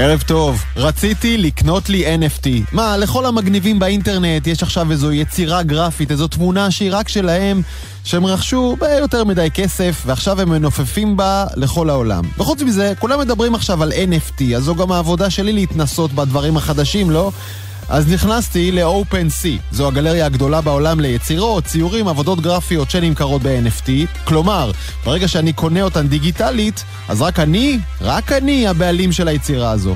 ערב טוב, רציתי לקנות לי NFT. מה, לכל המגניבים באינטרנט יש עכשיו איזו יצירה גרפית, איזו תמונה שהיא רק שלהם, שהם רכשו ביותר מדי כסף, ועכשיו הם מנופפים בה לכל העולם. וחוץ מזה, כולם מדברים עכשיו על NFT, אז זו גם העבודה שלי להתנסות בדברים החדשים, לא? אז נכנסתי ל-OpenSea, זו הגלריה הגדולה בעולם ליצירות, ציורים, עבודות גרפיות שנמכרות ב-NFT. כלומר, ברגע שאני קונה אותן דיגיטלית, אז רק אני, רק אני הבעלים של היצירה הזו.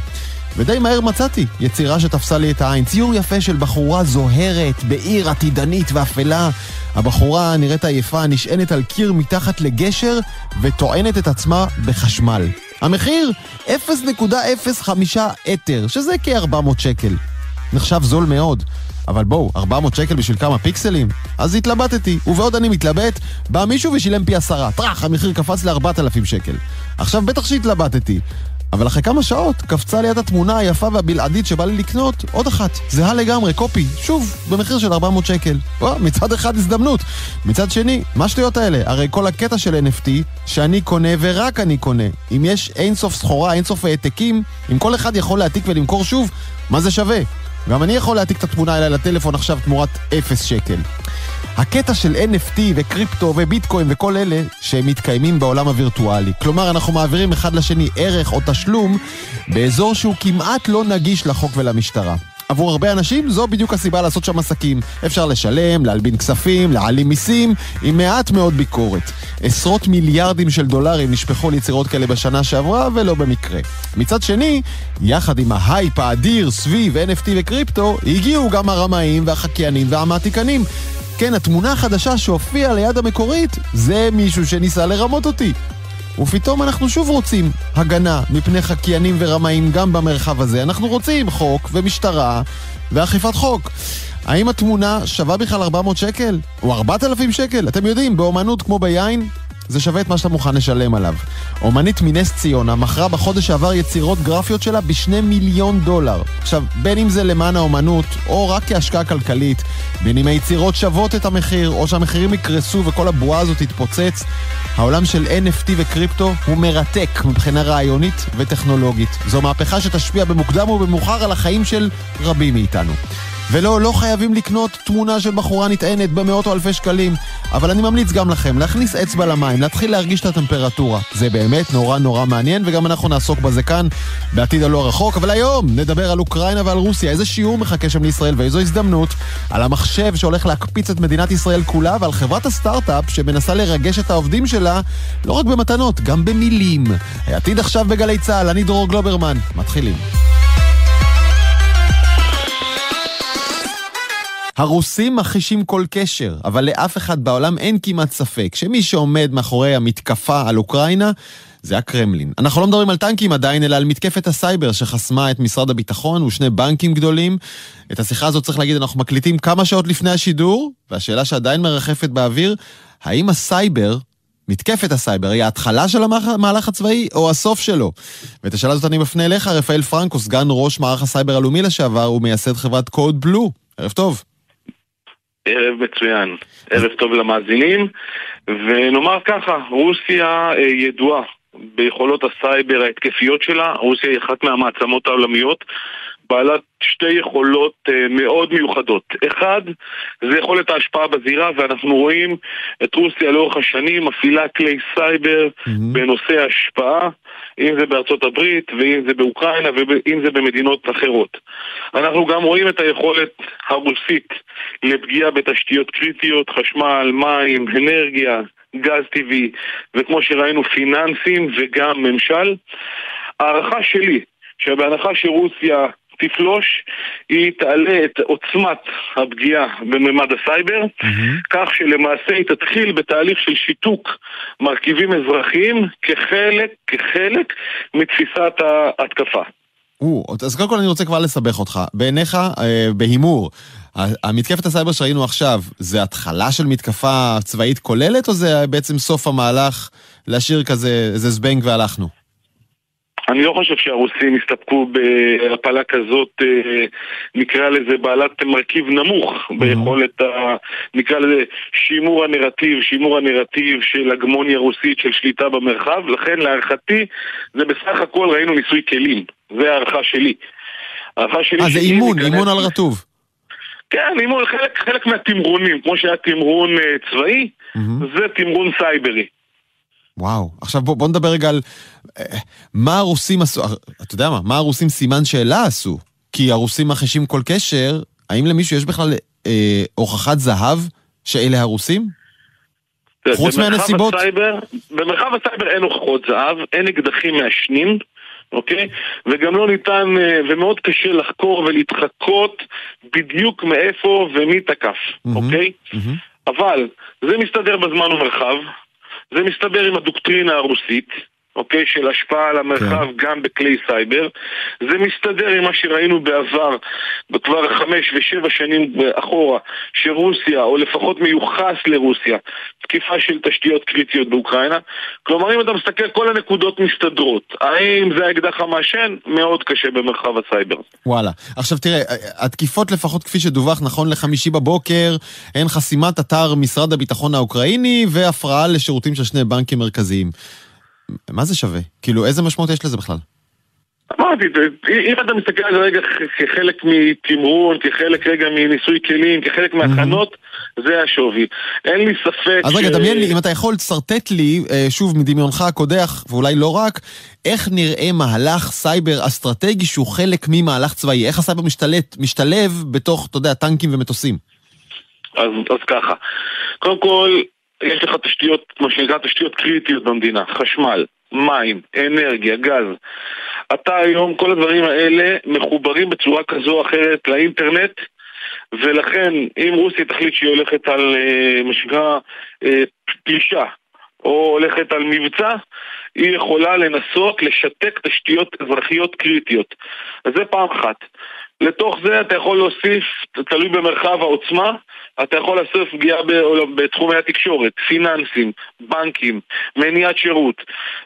ודי מהר מצאתי יצירה שתפסה לי את העין. ציור יפה של בחורה זוהרת בעיר עתידנית ואפלה. הבחורה נראית עייפה, נשענת על קיר מתחת לגשר וטוענת את עצמה בחשמל. המחיר? 0.05 אתר, שזה כ-400 שקל. נחשב זול מאוד. אבל בואו, 400 שקל בשביל כמה פיקסלים? אז התלבטתי, ובעוד אני מתלבט, בא מישהו ושילם פי עשרה. טראח, המחיר קפץ ל-4,000 שקל. עכשיו בטח שהתלבטתי. אבל אחרי כמה שעות קפצה ליד התמונה היפה והבלעדית שבא לי לקנות עוד אחת, זהה לגמרי, קופי, שוב, במחיר של 400 שקל. וואו, מצד אחד הזדמנות. מצד שני, מה השטויות האלה? הרי כל הקטע של NFT, שאני קונה ורק אני קונה. אם יש אינסוף סחורה, אינסוף העתקים, אם כל אחד יכול להעתיק ולמכור שוב, מה זה שווה? גם אני יכול להעתיק את התמונה אליי לטלפון עכשיו תמורת 0 שקל. הקטע של NFT וקריפטו וביטקוין וכל אלה שהם מתקיימים בעולם הווירטואלי. כלומר, אנחנו מעבירים אחד לשני ערך או תשלום באזור שהוא כמעט לא נגיש לחוק ולמשטרה. עבור הרבה אנשים זו בדיוק הסיבה לעשות שם עסקים. אפשר לשלם, להלבין כספים, להעלים מיסים, עם מעט מאוד ביקורת. עשרות מיליארדים של דולרים נשפכו ליצירות כאלה בשנה שעברה, ולא במקרה. מצד שני, יחד עם ההייפ האדיר סביב NFT וקריפטו, הגיעו גם הרמאים והחקיינים והמעתיקנים. כן, התמונה החדשה שהופיעה ליד המקורית, זה מישהו שניסה לרמות אותי. ופתאום אנחנו שוב רוצים הגנה מפני חקיינים ורמאים גם במרחב הזה. אנחנו רוצים חוק ומשטרה ואכיפת חוק. האם התמונה שווה בכלל 400 שקל? או 4,000 שקל? אתם יודעים, באומנות כמו ביין, זה שווה את מה שאתה מוכן לשלם עליו. אומנית מנס ציונה מכרה בחודש שעבר יצירות גרפיות שלה בשני מיליון דולר. עכשיו, בין אם זה למען האומנות, או רק כהשקעה כלכלית, בין אם היצירות שוות את המחיר, או שהמחירים יקרסו וכל הבועה הזאת תתפוצץ, העולם של NFT וקריפטו הוא מרתק מבחינה רעיונית וטכנולוגית. זו מהפכה שתשפיע במוקדם או במאוחר על החיים של רבים מאיתנו. ולא, לא חייבים לקנות תמונה של בחורה נטענת במאות או אלפי שקלים, אבל אני ממליץ גם לכם להכניס אצבע למים, להתחיל להרגיש את הטמפרטורה. זה באמת נורא נורא מעניין, וגם אנחנו נעסוק בזה כאן בעתיד הלא רחוק. אבל היום נדבר על אוקראינה ועל רוסיה, איזה שיעור מחכה שם לישראל ואיזו הזדמנות, על המחשב שהולך להקפיץ את מדינת ישראל כולה, ועל חברת הסטארט-אפ שמנסה לרגש את העובדים שלה, לא רק במתנות, גם במילים. העתיד עכשיו בגלי צה"ל, אני דרור גלוברמן. מתחילים. הרוסים מכחישים כל קשר, אבל לאף אחד בעולם אין כמעט ספק שמי שעומד מאחורי המתקפה על אוקראינה זה הקרמלין. אנחנו לא מדברים על טנקים עדיין, אלא על מתקפת הסייבר שחסמה את משרד הביטחון ושני בנקים גדולים. את השיחה הזאת צריך להגיד, אנחנו מקליטים כמה שעות לפני השידור, והשאלה שעדיין מרחפת באוויר, האם הסייבר מתקפת הסייבר היא ההתחלה של המהלך הצבאי או הסוף שלו? ואת השאלה הזאת אני מפנה אליך, רפאל פרנקו, סגן ראש מערך הסייבר הלאומי לשעבר ומייסד חברת Code Blue. ערב טוב. ערב מצוין, ערב טוב למאזינים, ונאמר ככה, רוסיה אה, ידועה ביכולות הסייבר ההתקפיות שלה, רוסיה היא אחת מהמעצמות העולמיות, בעלת שתי יכולות uh, מאוד מיוחדות. אחד, זה יכולת ההשפעה בזירה, ואנחנו רואים את רוסיה לאורך השנים מפעילה כלי סייבר mm-hmm. בנושא השפעה, אם זה בארצות הברית, ואם זה באוקראינה, ואם זה במדינות אחרות. אנחנו גם רואים את היכולת הרוסית לפגיעה בתשתיות קריטיות, חשמל, מים, אנרגיה, גז טבעי, וכמו שראינו פיננסים וגם ממשל. הערכה שלי, שבהנחה שרוסיה תפלוש, היא תעלה את עוצמת הפגיעה בממד הסייבר, mm-hmm. כך שלמעשה היא תתחיל בתהליך של שיתוק מרכיבים אזרחיים כחלק, כחלק מתפיסת ההתקפה. אז קודם כל אני רוצה כבר לסבך אותך. בעיניך, אה, בהימור, המתקפת הסייבר שראינו עכשיו, זה התחלה של מתקפה צבאית כוללת, או זה בעצם סוף המהלך להשאיר כזה איזה זבנג והלכנו? אני לא חושב שהרוסים יסתפקו בהפלה כזאת, אה, נקרא לזה בעלת מרכיב נמוך ביכולת, ה, נקרא לזה שימור הנרטיב, שימור הנרטיב של הגמוניה רוסית של שליטה במרחב, לכן להערכתי זה בסך הכל ראינו ניסוי כלים, זה הערכה שלי. הערכה שלי... אה, זה אימון, אימון על רטוב. כן, אימון, חלק, חלק מהתמרונים, כמו שהיה תמרון uh, צבאי, mm-hmm. זה תמרון סייברי. וואו, עכשיו בוא, בוא נדבר רגע על אה, מה הרוסים עשו, אתה יודע מה, מה הרוסים סימן שאלה עשו? כי הרוסים מכחישים כל קשר, האם למישהו יש בכלל אה, הוכחת זהב שאלה הרוסים? חוץ מהנסיבות? הסייבר, במרחב הסייבר אין הוכחות זהב, אין אקדחים מעשנים, אוקיי? וגם לא ניתן, אה, ומאוד קשה לחקור ולהתחקות בדיוק מאיפה ומי תקף, mm-hmm, אוקיי? Mm-hmm. אבל זה מסתדר בזמן ומרחב, זה מסתדר עם הדוקטרינה הרוסית, אוקיי? של השפעה על המרחב כן. גם בכלי סייבר. זה מסתדר עם מה שראינו בעבר, כבר חמש ושבע שנים אחורה, שרוסיה, או לפחות מיוחס לרוסיה, תקיפה של תשתיות קריטיות באוקראינה. כלומר, אם אתה מסתכל, כל הנקודות מסתדרות. האם זה האקדח המעשן? מאוד קשה במרחב הסייבר. וואלה. עכשיו תראה, התקיפות לפחות כפי שדווח נכון לחמישי בבוקר, הן חסימת אתר משרד הביטחון האוקראיני והפרעה לשירותים של שני בנקים מרכזיים. מה זה שווה? כאילו, איזה משמעות יש לזה בכלל? אמרתי, אם אתה מסתכל על זה רגע כחלק מתמרון, כחלק רגע מניסוי כלים, כחלק מהכנות, זה השווי. אין לי ספק אז רגע, דמיין לי, אם אתה יכול לצרטט לי, אה, שוב, מדמיונך הקודח, ואולי לא רק, איך נראה מהלך סייבר אסטרטגי שהוא חלק ממהלך צבאי? איך הסייבר משתלט, משתלב בתוך, אתה יודע, טנקים ומטוסים? אז, אז ככה, קודם כל, יש לך תשתיות, מה שנקרא תשתיות קריטיות במדינה, חשמל, מים, אנרגיה, גז. אתה היום, כל הדברים האלה מחוברים בצורה כזו או אחרת לאינטרנט, ולכן אם רוסיה תחליט שהיא הולכת על אה, מה שנקרא אה, פלישה, או הולכת על מבצע, היא יכולה לנסות לשתק תשתיות אזרחיות קריטיות. אז זה פעם אחת. לתוך זה אתה יכול להוסיף, תלוי במרחב העוצמה, אתה יכול לעשות פגיעה בתחומי התקשורת, פיננסים, בנקים, מניעת שירות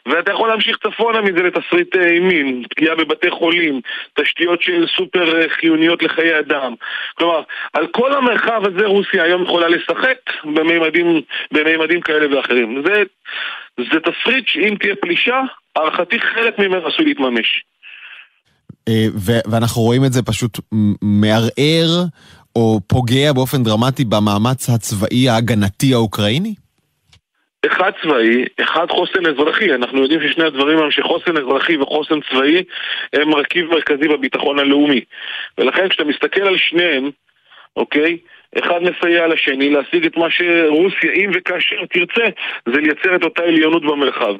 ואתה יכול להמשיך צפונה מזה לתסריט אימים, פגיעה בבתי חולים, תשתיות שהן סופר אה, חיוניות לחיי אדם. כלומר, על כל המרחב הזה רוסיה היום יכולה לשחק במימדים, במימדים כאלה ואחרים. זה, זה תסריט שאם תהיה פלישה, הערכתי חלק ממנו עשוי להתממש. אה, ואנחנו רואים את זה פשוט מערער או פוגע באופן דרמטי במאמץ הצבאי ההגנתי האוקראיני? אחד צבאי, אחד חוסן אזרחי. אנחנו יודעים ששני הדברים הם שחוסן אזרחי וחוסן צבאי הם מרכיב מרכזי בביטחון הלאומי. ולכן כשאתה מסתכל על שניהם, אוקיי? אחד מסייע לשני להשיג את מה שרוסיה, אם וכאשר תרצה, זה לייצר את אותה עליונות במרחב.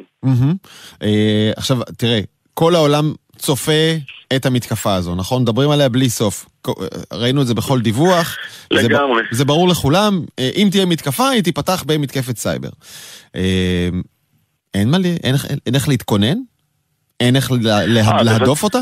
אה, עכשיו, תראה, כל העולם צופה את המתקפה הזו, נכון? מדברים עליה בלי סוף. ראינו את זה בכל דיווח. לגמרי. זה, זה ברור לכולם, אה, אם תהיה מתקפה, היא תיפתח במתקפת סייבר. אה, אין מה, אין, אין איך להתכונן? אין איך לה, לה, אה, להדוף אותה?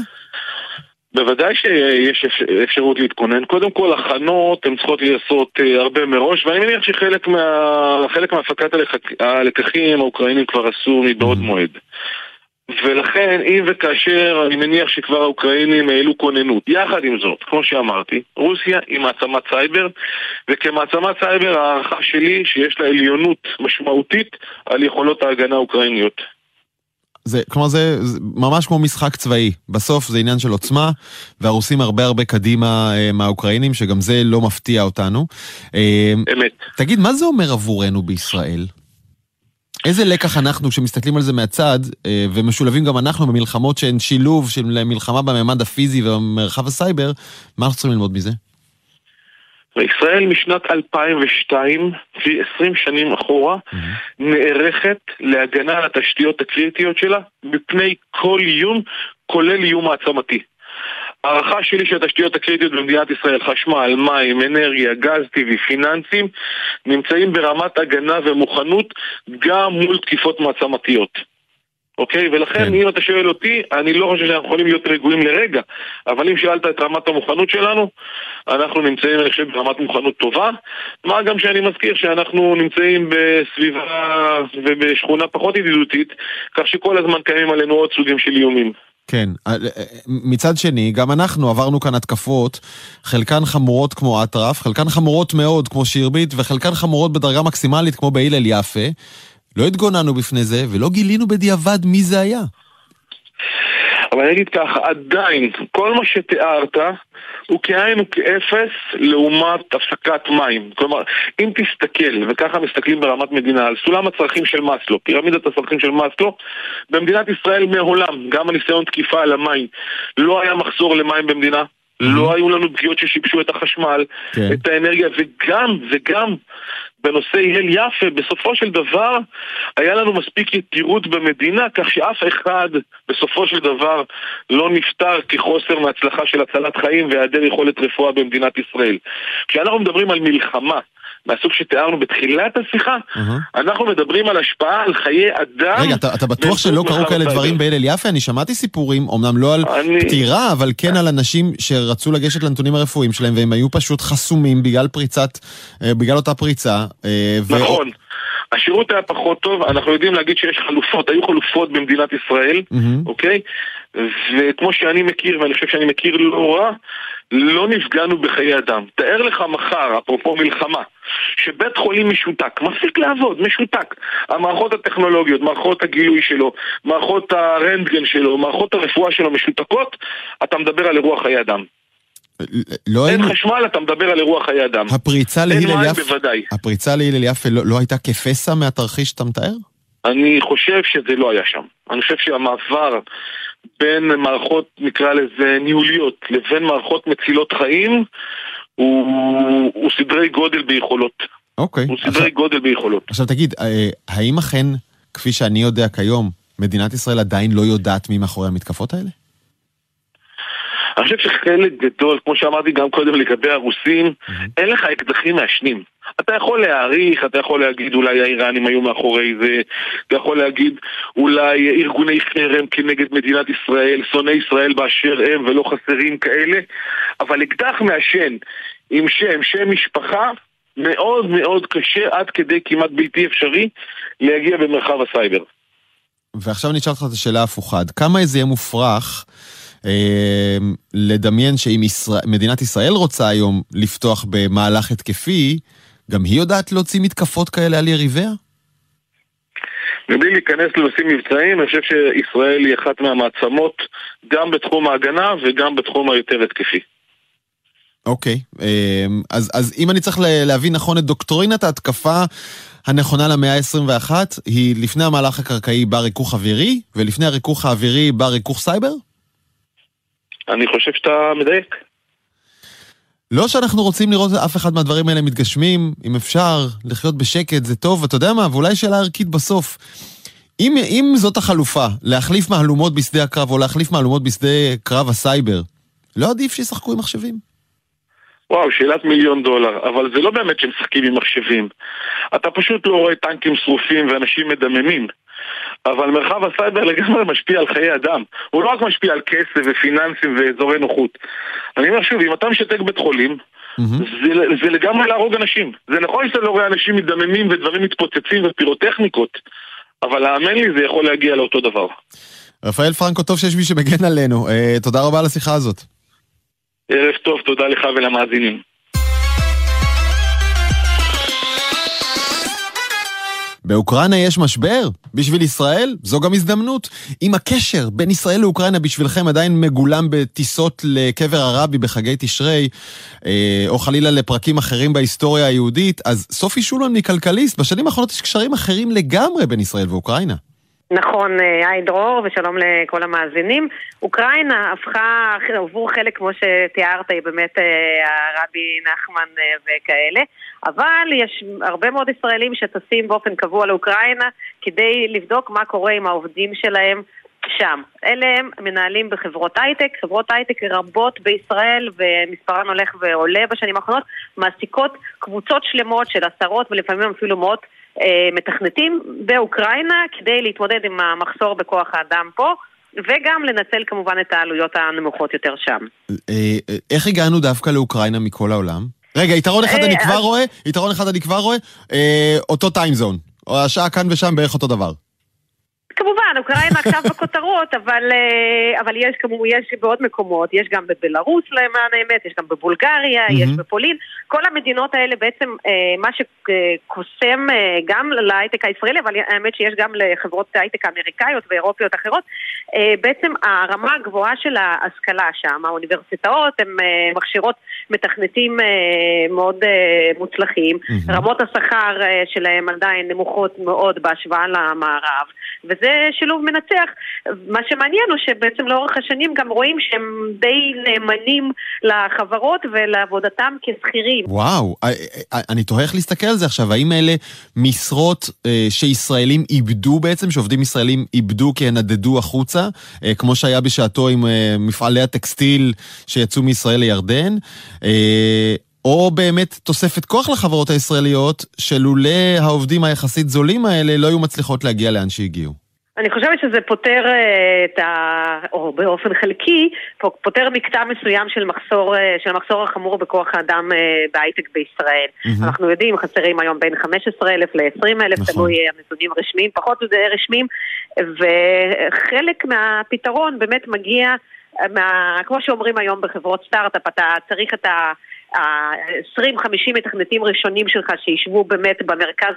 בוודאי שיש אפשרות להתכונן. קודם כל, הכנות הן צריכות לעשות הרבה מראש, ואני מניח שחלק מה, מהפקת הלקחים האוקראינים כבר עשו מבעוד mm-hmm. מועד. ולכן, אם וכאשר אני מניח שכבר האוקראינים העלו כוננות. יחד עם זאת, כמו שאמרתי, רוסיה היא מעצמת סייבר, וכמעצמת סייבר ההערכה שלי שיש לה עליונות משמעותית על יכולות ההגנה האוקראיניות. זה, כלומר זה, זה ממש כמו משחק צבאי, בסוף זה עניין של עוצמה, והרוסים הרבה הרבה קדימה אה, מהאוקראינים, שגם זה לא מפתיע אותנו. אה, אמת. תגיד, מה זה אומר עבורנו בישראל? איזה לקח אנחנו, כשמסתכלים על זה מהצד, אה, ומשולבים גם אנחנו במלחמות שהן שילוב של מלחמה בממד הפיזי ובמרחב הסייבר, מה אנחנו צריכים ללמוד מזה? וישראל משנת 2002, לפי 20 שנים אחורה, mm-hmm. נערכת להגנה על התשתיות הקריטיות שלה מפני כל איום, כולל איום העצמתי. הערכה שלי שהתשתיות הקריטיות במדינת ישראל, חשמל, מים, אנרגיה, גז טבעי, פיננסים, נמצאים ברמת הגנה ומוכנות גם מול תקיפות מעצמתיות. אוקיי? ולכן כן. אם אתה שואל אותי, אני לא חושב שאנחנו יכולים להיות רגועים לרגע, אבל אם שאלת את רמת המוכנות שלנו, אנחנו נמצאים, אני חושב, ברמת מוכנות טובה. מה גם שאני מזכיר שאנחנו נמצאים בסביבה ובשכונה פחות ידידותית, כך שכל הזמן קיימים עלינו עוד סוגים של איומים. כן. אה, אה, מצד שני, גם אנחנו עברנו כאן התקפות, חלקן חמורות כמו אטרף, חלקן חמורות מאוד כמו שירביט, וחלקן חמורות בדרגה מקסימלית כמו בהלל יפה. לא התגוננו בפני זה, ולא גילינו בדיעבד מי זה היה. אבל אני אגיד ככה, עדיין, כל מה שתיארת הוא כאין וכאפס לעומת הפסקת מים. כלומר, אם תסתכל, וככה מסתכלים ברמת מדינה, על סולם הצרכים של מאסלו, פירמידת הצרכים של מאסלו, במדינת ישראל מעולם, גם הניסיון תקיפה על המים, לא היה מחסור למים במדינה. לא היו לנו פגיעות ששיבשו את החשמל, כן. את האנרגיה, וגם, וגם בנושא הלל יפה, בסופו של דבר היה לנו מספיק יתירות במדינה, כך שאף אחד בסופו של דבר לא נפטר כחוסר מהצלחה של הצלת חיים והיעדר יכולת רפואה במדינת ישראל. כשאנחנו מדברים על מלחמה, מהסוג שתיארנו בתחילת השיחה, uh-huh. אנחנו מדברים על השפעה על חיי אדם. רגע, אתה, אתה בטוח שלא קרו כאלה דברים בהלל יפה? אני שמעתי סיפורים, אמנם לא על אני... פטירה, אבל כן על אנשים שרצו לגשת לנתונים הרפואיים שלהם, והם היו פשוט חסומים בגלל פריצת, אה, בגלל אותה פריצה. אה, נכון. ו... השירות היה פחות טוב, אנחנו יודעים להגיד שיש חלופות, היו חלופות במדינת ישראל, mm-hmm. אוקיי? וכמו שאני מכיר, ואני חושב שאני מכיר לא רע, לא נפגענו בחיי אדם. תאר לך מחר, אפרופו מלחמה, שבית חולים משותק, מפסיק לעבוד, משותק. המערכות הטכנולוגיות, מערכות הגילוי שלו, מערכות הרנטגן שלו, מערכות הרפואה שלו משותקות, אתה מדבר על אירוע חיי אדם. לא אין חשמל, אתה מדבר על אירוע חיי אדם. הפריצה להלל יפה, הפריצה להלל יפה לא, לא הייתה כפסע מהתרחיש שאתה מתאר? אני חושב שזה לא היה שם. אני חושב שהמעבר בין מערכות, נקרא לזה, ניהוליות, לבין מערכות מצילות חיים, הוא, הוא סדרי גודל ביכולות. אוקיי. הוא סדרי עכשיו, גודל ביכולות. עכשיו תגיד, אה, האם אכן, כפי שאני יודע כיום, מדינת ישראל עדיין לא יודעת מי מאחורי המתקפות האלה? אני חושב שחלק גדול, כמו שאמרתי גם קודם לגבי הרוסים. אין לך אקדחים מעשנים. אתה יכול להעריך, אתה יכול להגיד אולי האיראנים היו מאחורי זה, אתה יכול להגיד אולי ארגוני חרם כנגד מדינת ישראל, שונאי ישראל באשר הם ולא חסרים כאלה, אבל אקדח מעשן עם שם, שם משפחה, מאוד מאוד קשה עד כדי כמעט בלתי אפשרי להגיע במרחב הסייבר. ועכשיו אני אשאל אותך את השאלה ההפוכה, עד כמה זה יהיה מופרך לדמיין שאם ישראל, מדינת ישראל רוצה היום לפתוח במהלך התקפי, גם היא יודעת להוציא מתקפות כאלה על יריביה? מבלי להיכנס לנושאים מבצעיים, אני חושב שישראל היא אחת מהמעצמות גם בתחום ההגנה וגם בתחום היותר התקפי. אוקיי, אה, אז, אז אם אני צריך להבין נכון את דוקטרינת ההתקפה הנכונה למאה ה-21, היא לפני המהלך הקרקעי בא ריכוך אווירי, ולפני הריכוך האווירי בא ריכוך סייבר? אני חושב שאתה מדייק. לא שאנחנו רוצים לראות אף אחד מהדברים האלה מתגשמים, אם אפשר, לחיות בשקט זה טוב, אתה יודע מה, ואולי שאלה ערכית בסוף. אם, אם זאת החלופה, להחליף מהלומות בשדה הקרב או להחליף מהלומות בשדה קרב הסייבר, לא עדיף שישחקו עם מחשבים? וואו, שאלת מיליון דולר, אבל זה לא באמת שמשחקים עם מחשבים. אתה פשוט לא רואה טנקים שרופים ואנשים מדממים. אבל מרחב הסייבר לגמרי משפיע על חיי אדם. הוא לא רק משפיע על כסף ופיננסים ואזורי נוחות. אני אומר שוב, אם אתה משתק בית חולים, זה, זה לגמרי להרוג אנשים. זה נכון שאתה לא רואה אנשים מדממים ודברים מתפוצצים ופירוטכניקות, אבל האמן לי, זה יכול להגיע לאותו דבר. רפאל פרנקו, טוב שיש מי שמגן עלינו. Uh, תודה רבה על השיחה הזאת. ערב טוב, תודה לך ולמאזינים. באוקראינה יש משבר? בשביל ישראל זו גם הזדמנות. אם הקשר בין ישראל לאוקראינה בשבילכם עדיין מגולם בטיסות לקבר הרבי בחגי תשרי, אה, או חלילה לפרקים אחרים בהיסטוריה היהודית, אז סופי שולון מכלכליסט, בשנים האחרונות יש קשרים אחרים לגמרי בין ישראל ואוקראינה. נכון, אה, היי דרור, ושלום לכל המאזינים. אוקראינה הפכה עבור חלק, כמו שתיארת, היא באמת אה, הרבי נחמן אה, וכאלה, אבל יש הרבה מאוד ישראלים שטסים באופן קבוע לאוקראינה כדי לבדוק מה קורה עם העובדים שלהם שם. אלה הם מנהלים בחברות הייטק, חברות הייטק רבות בישראל ומספרן הולך ועולה בשנים האחרונות, מעסיקות קבוצות שלמות של עשרות ולפעמים אפילו מאות מתכנתים באוקראינה כדי להתמודד עם המחסור בכוח האדם פה. וגם לנצל כמובן את העלויות הנמוכות יותר שם. אה, אה, איך הגענו דווקא לאוקראינה מכל העולם? רגע, יתרון אחד אני כבר רואה, יתרון אחד אני כבר רואה, אותו טיימזון. השעה כאן ושם בערך אותו דבר. כמובן, אוקראינה עכשיו בכותרות, אבל, אה, אבל יש, כמו, יש בעוד מקומות, יש גם בבלארוס למען האמת, יש גם בבולגריה, mm-hmm. יש בפולין, כל המדינות האלה בעצם, אה, מה שקוסם אה, גם להייטק הישראלי, אבל האמת שיש גם לחברות הייטק האמריקאיות ואירופיות אחרות, בעצם הרמה הגבוהה של ההשכלה שם, האוניברסיטאות, הן מכשירות מתכנתים מאוד מוצלחים, mm-hmm. רמות השכר שלהם עדיין נמוכות מאוד בהשוואה למערב. וזה שילוב מנצח. מה שמעניין הוא שבעצם לאורך השנים גם רואים שהם די נאמנים לחברות ולעבודתם כשכירים. וואו, אה, אה, אני תוהה איך להסתכל על זה עכשיו, האם אלה משרות אה, שישראלים איבדו בעצם, שעובדים ישראלים איבדו כי הן נדדו החוצה, אה, כמו שהיה בשעתו עם אה, מפעלי הטקסטיל שיצאו מישראל לירדן? אה, או באמת תוספת כוח לחברות הישראליות, שלולא העובדים היחסית זולים האלה לא היו מצליחות להגיע לאן שהגיעו. אני חושבת שזה פותר אה, את ה... או באופן חלקי, פותר מקטע מסוים של מחסור, אה, של המחסור החמור בכוח האדם אה, בהייטק בישראל. Mm-hmm. אנחנו יודעים, חסרים היום בין 15,000 ל-20,000, נכון. תלוי הנתונים הרשמיים, פחות רשמיים, וחלק מהפתרון באמת מגיע, מה, כמו שאומרים היום בחברות סטארט-אפ, אתה צריך את ה... ה-20-50 מתכנתים ראשונים שלך שישבו באמת במרכז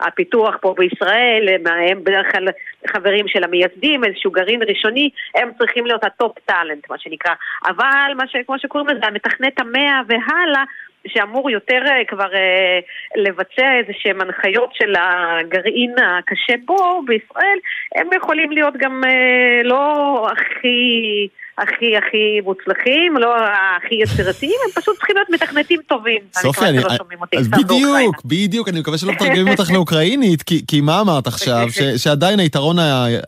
הפיתוח פה בישראל, הם בדרך כלל חברים של המייסדים, איזשהו גרעין ראשוני, הם צריכים להיות ה top talent, מה שנקרא. אבל מה ש, כמו שקוראים לזה, המתכנת המאה והלאה, שאמור יותר uh, כבר uh, לבצע איזה שהם הנחיות של הגרעין הקשה פה בישראל, הם יכולים להיות גם uh, לא הכי... הכי הכי מוצלחים, לא הכי יצירתיים, הם פשוט צריכים להיות מתכנתים טובים. סופי, אני... אז בדיוק, בדיוק, אני מקווה שלא מתרגמים אותך לאוקראינית, כי מה אמרת עכשיו? שעדיין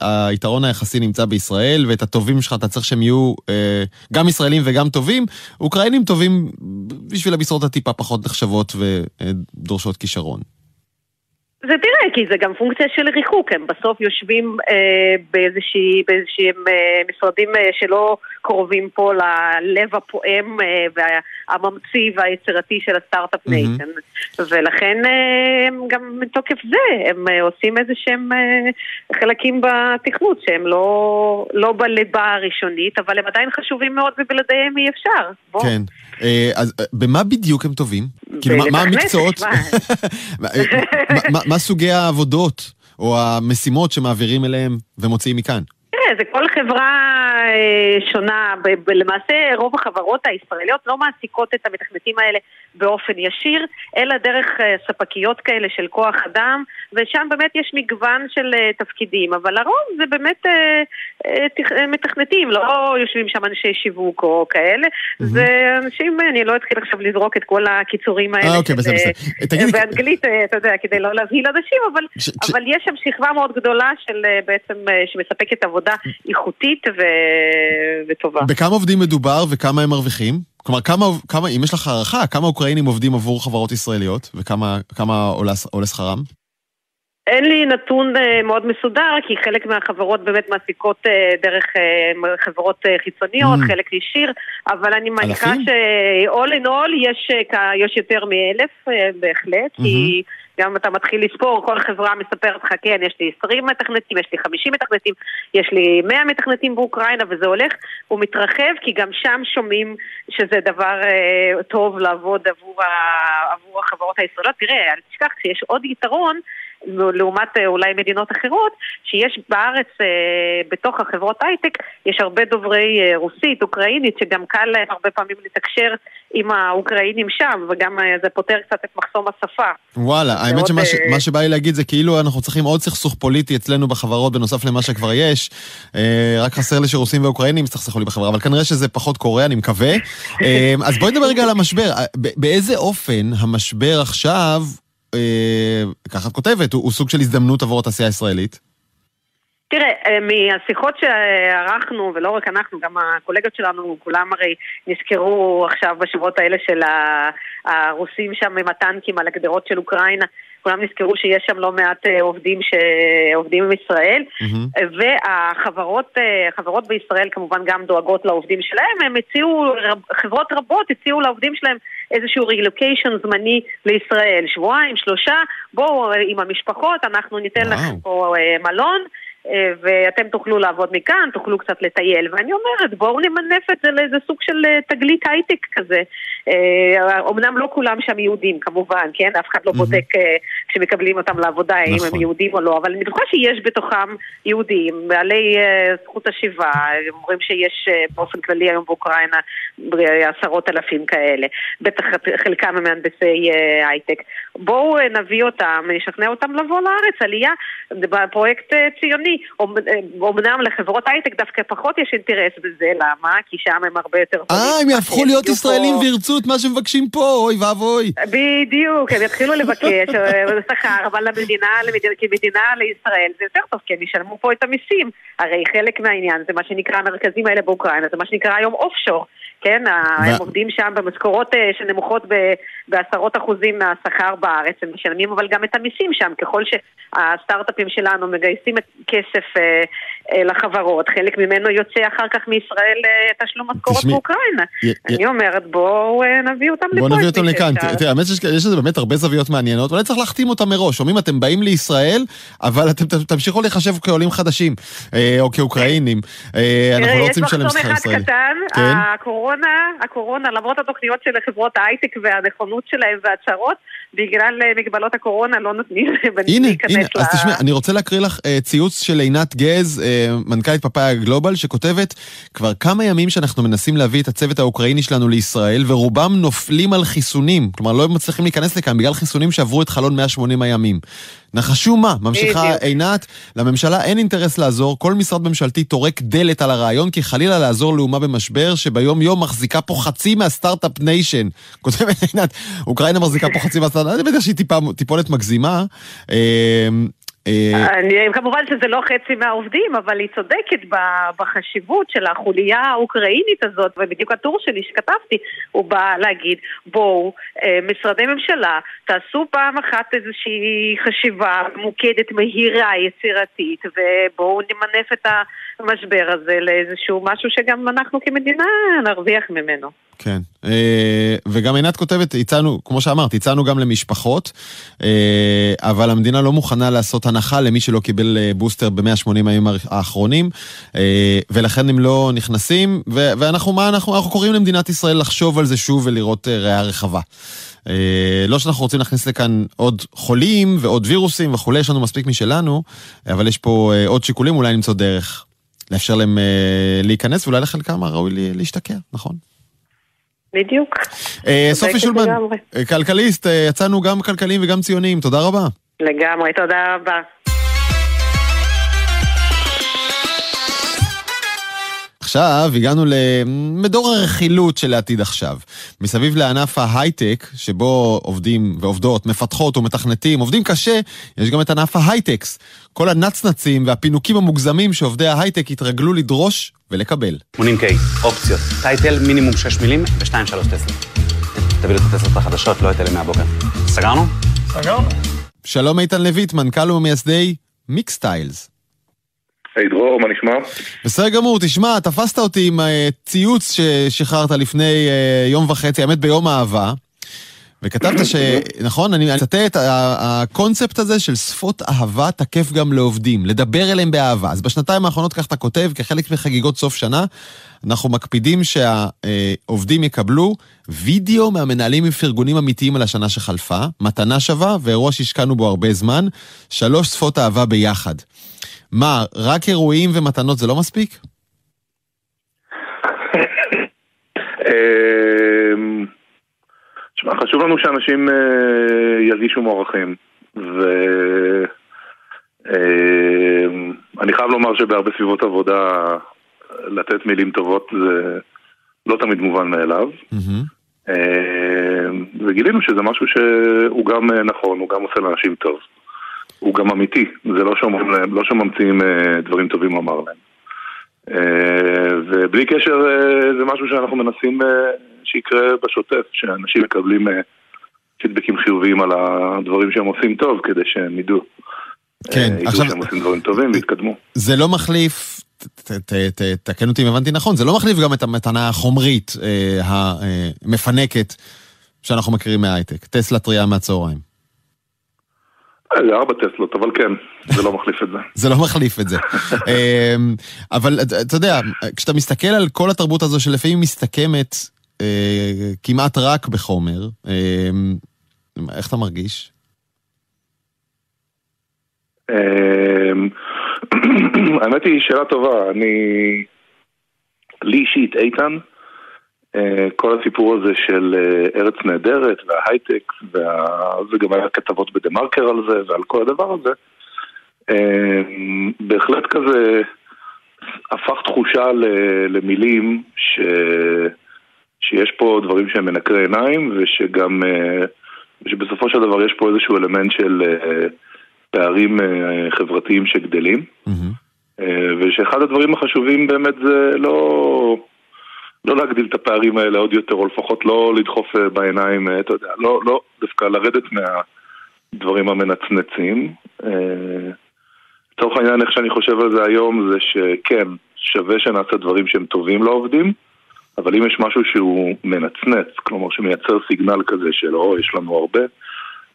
היתרון היחסי נמצא בישראל, ואת הטובים שלך אתה צריך שהם יהיו אה, גם ישראלים וגם טובים. אוקראינים טובים בשביל המשרות הטיפה פחות נחשבות ודורשות כישרון. זה תראה, כי זה גם פונקציה של ריחוק, הם בסוף יושבים אה, באיזשהם אה, משרדים אה, שלא קרובים פה ללב הפועם אה, והממציא והיצירתי של ה Start-Up. Nation. ולכן אה, גם מתוקף זה הם אה, עושים איזה שהם אה, חלקים בתכנות שהם לא, לא בליבה הראשונית, אבל הם עדיין חשובים מאוד ובלעדיהם אי אפשר. בוא. כן. אז במה בדיוק הם טובים? כאילו, מה המקצועות? מה סוגי העבודות או המשימות שמעבירים אליהם ומוציאים מכאן? תראה, זה כל חברה אה, שונה. למעשה רוב החברות הישראליות לא מעסיקות את המתכנתים האלה באופן ישיר, אלא דרך אה, ספקיות כאלה של כוח אדם, ושם באמת יש מגוון של אה, תפקידים, אבל לרוב זה באמת מתכנתים, לא יושבים שם אנשי שיווק או כאלה, mm-hmm. זה אנשים, אני לא אתחיל עכשיו לזרוק את כל הקיצורים האלה. אוקיי, בסדר, בסדר. באנגלית, אתה יודע, כדי לא להבהיל אנשים, אבל, ש, אבל ש... יש שם שכבה מאוד גדולה של בעצם, שמספקת עבודה איכותית ו... וטובה. בכמה עובדים מדובר וכמה הם מרוויחים? כלומר, כמה, כמה, אם יש לך הערכה, כמה אוקראינים עובדים עבור חברות ישראליות וכמה עולה, שכרם? אין לי נתון uh, מאוד מסודר, כי חלק מהחברות באמת מעסיקות uh, דרך uh, חברות חיצוניות, mm. חלק ישיר, אבל אני מניחה ש-all in all יש, יש יותר מאלף בהחלט, mm-hmm. כי גם אתה מתחיל לספור, כל חברה מספרת לך, כן, יש לי 20 מתכנתים, יש לי 50 מתכנתים, יש לי 100 מתכנתים באוקראינה, וזה הולך ומתרחב, כי גם שם שומעים שזה דבר אה, טוב לעבוד עבור, ה, עבור החברות הישראליות. תראה, אל תשכח שיש עוד יתרון, לעומת אה, אולי מדינות אחרות, שיש בארץ, אה, בתוך החברות הייטק, יש הרבה דוברי אה, רוסית, אוקראינית, שגם קל להם הרבה פעמים לתקשר עם האוקראינים שם, וגם זה פותר קצת את מחסום השפה. וואלה, האמת שמה ש, מה שבא לי להגיד זה כאילו אנחנו צריכים עוד סכסוך פוליטי אצלנו בחברות בנוסף למה שכבר יש. רק חסר לי שרוסים ואוקראינים יסתכסכו לי בחברה, אבל כנראה שזה פחות קורה, אני מקווה. אז בואי נדבר רגע על המשבר. באיזה אופן המשבר עכשיו ככה את כותבת, הוא סוג של הזדמנות עבור התעשייה הישראלית? תראה, אה, מהשיחות שערכנו, ולא רק אנחנו, גם הקולגות שלנו, כולם הרי נזכרו עכשיו בשבועות האלה של הרוסים שם עם הטנקים על הגדרות של אוקראינה, כולם נזכרו שיש שם לא מעט אה, עובדים שעובדים עם ישראל, mm-hmm. והחברות חברות בישראל כמובן גם דואגות לעובדים שלהם, הם הציעו, חברות רבות הציעו לעובדים שלהם איזשהו רילוקיישן זמני לישראל, שבועיים, שלושה, בואו עם המשפחות, אנחנו ניתן וואו. לכם פה מלון. אה, ואתם תוכלו לעבוד מכאן, תוכלו קצת לטייל, ואני אומרת, בואו נמנף את זה לאיזה סוג של אה, תגלית הייטק כזה. אומנם לא כולם שם יהודים כמובן, כן? אף אחד לא בודק כשמקבלים אותם לעבודה נכון. הם יהודים או לא, אבל אני בטוחה שיש בתוכם יהודים, בעלי זכות השיבה, אומרים שיש באופן כללי היום באוקראינה עשרות אלפים כאלה, בטח חלקם הם מהנדסי הייטק. בואו נביא אותם, נשכנע אותם לבוא לארץ, עלייה בפרויקט ציוני. אומנם לחברות הייטק דווקא פחות יש אינטרס בזה, למה? כי שם הם הרבה יותר... אה, הם יהפכו להיות ישראלים וירצו את מה שמבקשים פה, אוי ואבוי. בדיוק, הם יתחילו לבקש אה, שכר, אבל למדינה, כמדינה לישראל זה יותר טוב, כי הם ישלמו פה את המיסים. הרי חלק מהעניין זה מה שנקרא המרכזים האלה באוקראינה, זה מה שנקרא היום אוף-שור. כן, הם עובדים שם במשכורות אה, שנמוכות בעשרות אחוזים מהשכר בארץ, הם משלמים אבל גם את המיסים שם, ככל שהסטארט-אפים שלנו מגייסים את כסף אה, אה, לחברות, חלק ממנו יוצא אחר כך מישראל תשלום משכורות באוקראינה. אני אומרת, בואו נביא אותם לפה. בואו נביא אותם לכאן. תראה, האמת שיש לזה באמת הרבה זוויות מעניינות, אולי צריך להחתים אותם מראש. אומרים, אתם באים לישראל, אבל אתם תמשיכו להיחשב כעולים חדשים, או כאוקראינים. אנחנו לא רוצים לשלם שכר ישראלי. כן? הקורונה, הקורונה, למרות התוכניות של חברות ההייטק והנכונות שלהם וההצהרות, בגלל אה, מגבלות הקורונה לא נותנים הנה, הנה, ל... אז תשמעי, אני רוצה להקריא לך uh, ציוץ של עינת גז, uh, מנכ"לית פאפאיה גלובל, שכותבת, כבר כמה ימים שאנחנו מנסים להביא את הצוות האוקראיני שלנו לישראל, ורובם נופלים על חיסונים. כלומר, לא מצליחים להיכנס לכאן בגלל חיסונים שעברו את חלון 180 הימים. נחשו מה, ממשיכה עינת, לממשלה אין אינטרס לעזור, כל משרד ממשלתי טורק דלת על הרעיון, כי חלילה לעזור לאומה במשבר, שביום יום מחזיקה פה חצי מה Start-Up Nation. כותבת עינת, אוקראינה מחזיקה פה חצי מהסטארט-אפ, אני בטוח שהיא טיפונת מגזימה. אמ, אה, אני, כמובן שזה לא חצי מהעובדים, אבל היא צודקת בחשיבות של החוליה האוקראינית הזאת, ובדיוק הטור שלי שכתבתי, הוא בא להגיד, בואו, משרדי ממשלה, תעשו פעם אחת איזושהי חשיבה ממוקדת, מהירה, יצירתית, ובואו נמנף את המשבר הזה לאיזשהו משהו שגם אנחנו כמדינה נרוויח ממנו. כן, אה, וגם עינת כותבת, הצענו, כמו שאמרת, הצענו גם למשפחות, אה, אבל המדינה לא מוכנה לעשות הנחה למי שלא קיבל אה, בוסטר ב-180 הימים האחרונים, ולכן הם לא נכנסים, ואנחנו, מה אנחנו, אנחנו קוראים למדינת ישראל לחשוב על זה שוב ולראות ראייה רחבה. לא שאנחנו רוצים להכניס לכאן עוד חולים ועוד וירוסים וכולי, יש לנו מספיק משלנו, אבל יש פה עוד שיקולים, אולי למצוא דרך לאפשר להם להיכנס, ואולי לחלקם הראוי להשתכר, נכון? בדיוק. אה, סופי שולמן, אה, כלכליסט, אה, יצאנו גם כלכליים וגם ציוניים, תודה רבה. לגמרי, תודה רבה. עכשיו הגענו למדור הרכילות של העתיד עכשיו. מסביב לענף ההייטק, שבו עובדים ועובדות, מפתחות ומתכנתים, עובדים קשה, יש גם את ענף ההייטקס. כל הנצנצים והפינוקים המוגזמים שעובדי ההייטק התרגלו לדרוש ולקבל. 80K, אופציות, טייטל, מינימום 6 מילים ו-2-3 טסלה. תביא לי את הטסלות החדשות, לא את אלה מהבוקר. סגרנו? סגרנו. שלום איתן לויט, מנכ"ל ומייסדי מיקסטיילס. היי דרור, מה נשמע? בסדר גמור, תשמע, תפסת אותי עם אה, ציוץ ששחררת לפני אה, יום וחצי, האמת ביום האהבה. וכתבת ש... נכון, אני אצטט, הקונספט הזה של שפות אהבה תקף גם לעובדים, לדבר אליהם באהבה. אז בשנתיים האחרונות, כך אתה כותב, כחלק מחגיגות סוף שנה, אנחנו מקפידים שהעובדים יקבלו וידאו מהמנהלים עם פרגונים אמיתיים על השנה שחלפה, מתנה שווה ואירוע שהשקענו בו הרבה זמן, שלוש שפות אהבה ביחד. מה, רק אירועים ומתנות זה לא מספיק? אמ, תשמע, חשוב לנו שאנשים אה, ירגישו מוערכים. ואני אמ, חייב לומר שבהרבה סביבות עבודה לתת מילים טובות זה לא תמיד מובן מאליו. אמ, וגילינו שזה משהו שהוא גם נכון, הוא גם עושה לאנשים טוב. הוא גם אמיתי, זה לא להם, לא שממציאים אה, דברים טובים לומר להם. אה, ובלי קשר אה, זה משהו שאנחנו מנסים שיקרה בשוטף, שאנשים מקבלים פידבקים חיוביים על הדברים שהם עושים טוב, כדי שהם ידעו. כן, עכשיו... ידעו שהם עושים דברים טובים ויתקדמו. זה לא מחליף, תקן אותי אם הבנתי נכון, זה לא מחליף גם את המתנה החומרית המפנקת שאנחנו מכירים מההייטק, טסלה טריה מהצהריים. אה, זה ארבע טסלות, אבל כן, זה לא מחליף את זה. זה לא מחליף את זה. אמ, אבל אתה יודע, כשאתה מסתכל על כל התרבות הזו שלפעמים מסתכמת אה, כמעט רק בחומר, אמ, איך אתה מרגיש? אמ, האמת היא שאלה טובה, אני... לי אישית, איתן, אה, כל הסיפור הזה של אה, ארץ נהדרת וההייטק, וה... וגם היה כתבות בדה מרקר על זה ועל כל הדבר הזה, אמ, בהחלט כזה הפך תחושה למילים ש... שיש פה דברים שהם מנקרי עיניים ושגם, אה, שבסופו של דבר יש פה איזשהו אלמנט של פערים אה, חברתיים שגדלים, mm-hmm. ושאחד הדברים החשובים באמת זה לא, לא להגדיל את הפערים האלה עוד יותר, או לפחות לא לדחוף אה, בעיניים, אתה יודע, לא, לא דווקא לרדת מהדברים המנצנצים. לצורך העניין, איך שאני חושב על זה היום, זה שכן, שווה שנעשה דברים שהם טובים לעובדים, אבל אם יש משהו שהוא מנצנץ, כלומר שמייצר סיגנל כזה של או, יש לנו הרבה,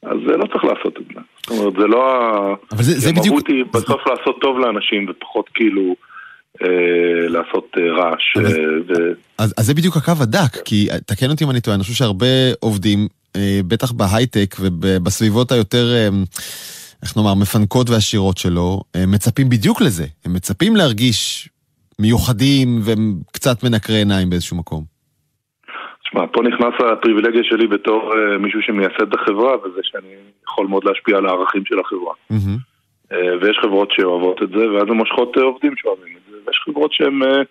אז לא צריך לעשות את זה. זאת אומרת, זה לא ה... אבל זה, זה בדיוק... המהות היא בסוף זה... לעשות טוב לאנשים ופחות כאילו... אה, לעשות אה, רעש. אז, אה. אז, זה בדיוק הקו הדק, כי תקן אותי אם אני טועה, אני חושב שהרבה עובדים, בטח בהייטק ובסביבות היותר, איך נאמר, מפנקות ועשירות שלו, אה, מצפים בדיוק לזה. הם מצפים להרגיש מיוחדים וקצת מנקרי עיניים באיזשהו מקום. תשמע, פה נכנס הפריבילגיה שלי בתור uh, מישהו שמייסד את החברה, וזה שאני יכול מאוד להשפיע על הערכים של החברה. Mm-hmm. Uh, ויש חברות שאוהבות את זה, ואז הן מושכות עובדים שאוהבים את ויש חברות שהן uh,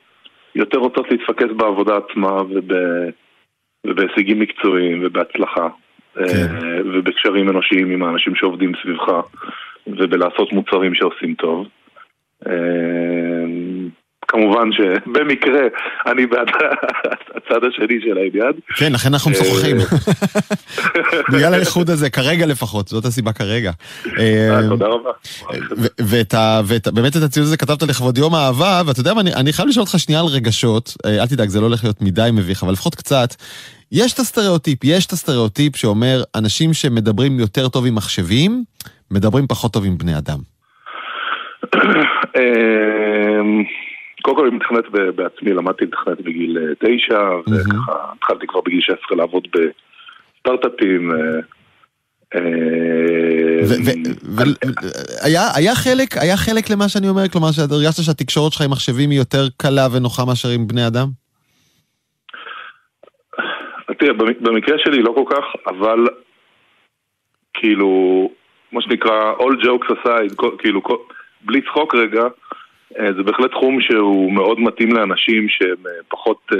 יותר רוצות להתפקס בעבודה עצמה וב, ובהישגים מקצועיים ובהצלחה. כן. Uh, ובקשרים אנושיים עם האנשים שעובדים סביבך, ובלעשות מוצרים שעושים טוב. כמובן שבמקרה אני בעד הצד השני של העניין. כן, לכן אנחנו משוחחים. אה, בגלל האיחוד הזה, כרגע לפחות, זאת הסיבה כרגע. אה, תודה רבה. ובאמת את הציוץ הזה כתבת לכבוד יום האהבה, ואתה יודע מה, אני חייב לשאול אותך שנייה על רגשות, אה, אל תדאג, זה לא הולך להיות מדי מביך, אבל לפחות קצת. יש את הסטריאוטיפ, יש את הסטריאוטיפ שאומר, אנשים שמדברים יותר טוב עם מחשבים, מדברים פחות טוב עם בני אדם. קודם כל אני מתכנת בעצמי, למדתי לתכנת בגיל אה, תשע, וככה התחלתי כבר בגיל 16 לעבוד בסטארט-אפים. אה, אה, היה חלק, היה חלק למה שאני אומר, כלומר, הרגשת שהתקשורת שלך עם מחשבים היא יותר קלה ונוחה מאשר עם בני אדם? תראה, במקרה שלי לא כל כך, אבל כאילו, מה שנקרא, all jokes aside, כאילו, בלי צחוק רגע, זה בהחלט תחום שהוא מאוד מתאים לאנשים שהם אה, פחות אה,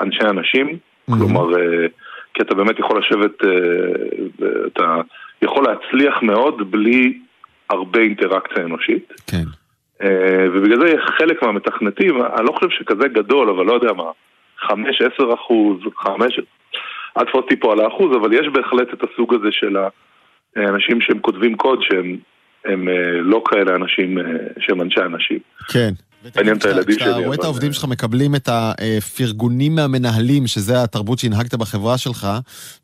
אנשי אנשים, mm-hmm. כלומר, כי אתה באמת יכול לשבת, אתה יכול להצליח מאוד בלי הרבה אינטראקציה אנושית. כן. ובגלל זה חלק מהמתכנתים, אני לא חושב שכזה גדול, אבל לא יודע מה, 5-10 אחוז, 5... אל תפוס אותי פה על האחוז, אבל יש בהחלט את הסוג הזה של האנשים שהם כותבים קוד שהם הם אה, לא כאלה אנשים אה, שהם אנשי אנשים. כן. מעניין את הילדים שלי. כשאתה רואה את העובדים שלך מקבלים את הפרגונים מהמנהלים, שזה התרבות שהנהגת בחברה שלך,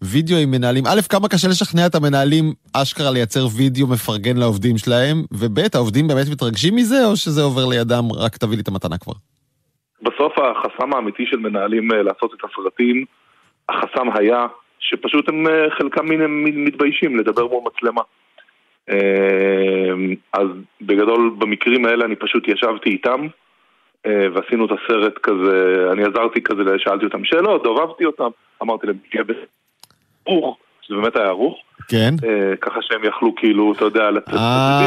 וידאו עם מנהלים, א', כמה קשה לשכנע את המנהלים אשכרה לייצר וידאו מפרגן לעובדים שלהם, וב', העובדים באמת מתרגשים מזה, או שזה עובר לידם, רק תביא לי את המתנה כבר? בסוף החסם האמיתי של מנהלים אה, לעשות את הסרטים, החסם היה שפשוט הם חלקם מתביישים לדבר מול מצלמה. אמ, אז בגדול במקרים האלה אני פשוט ישבתי איתם אה, ועשינו את הסרט כזה, אני עזרתי כזה, שאלתי אותם שאלות, דובבתי אותם, אמרתי להם, תהיה ברוך, שזה באמת היה ערוך. כן. אה, ככה שהם יכלו כאילו, אתה יודע, לצאת אה,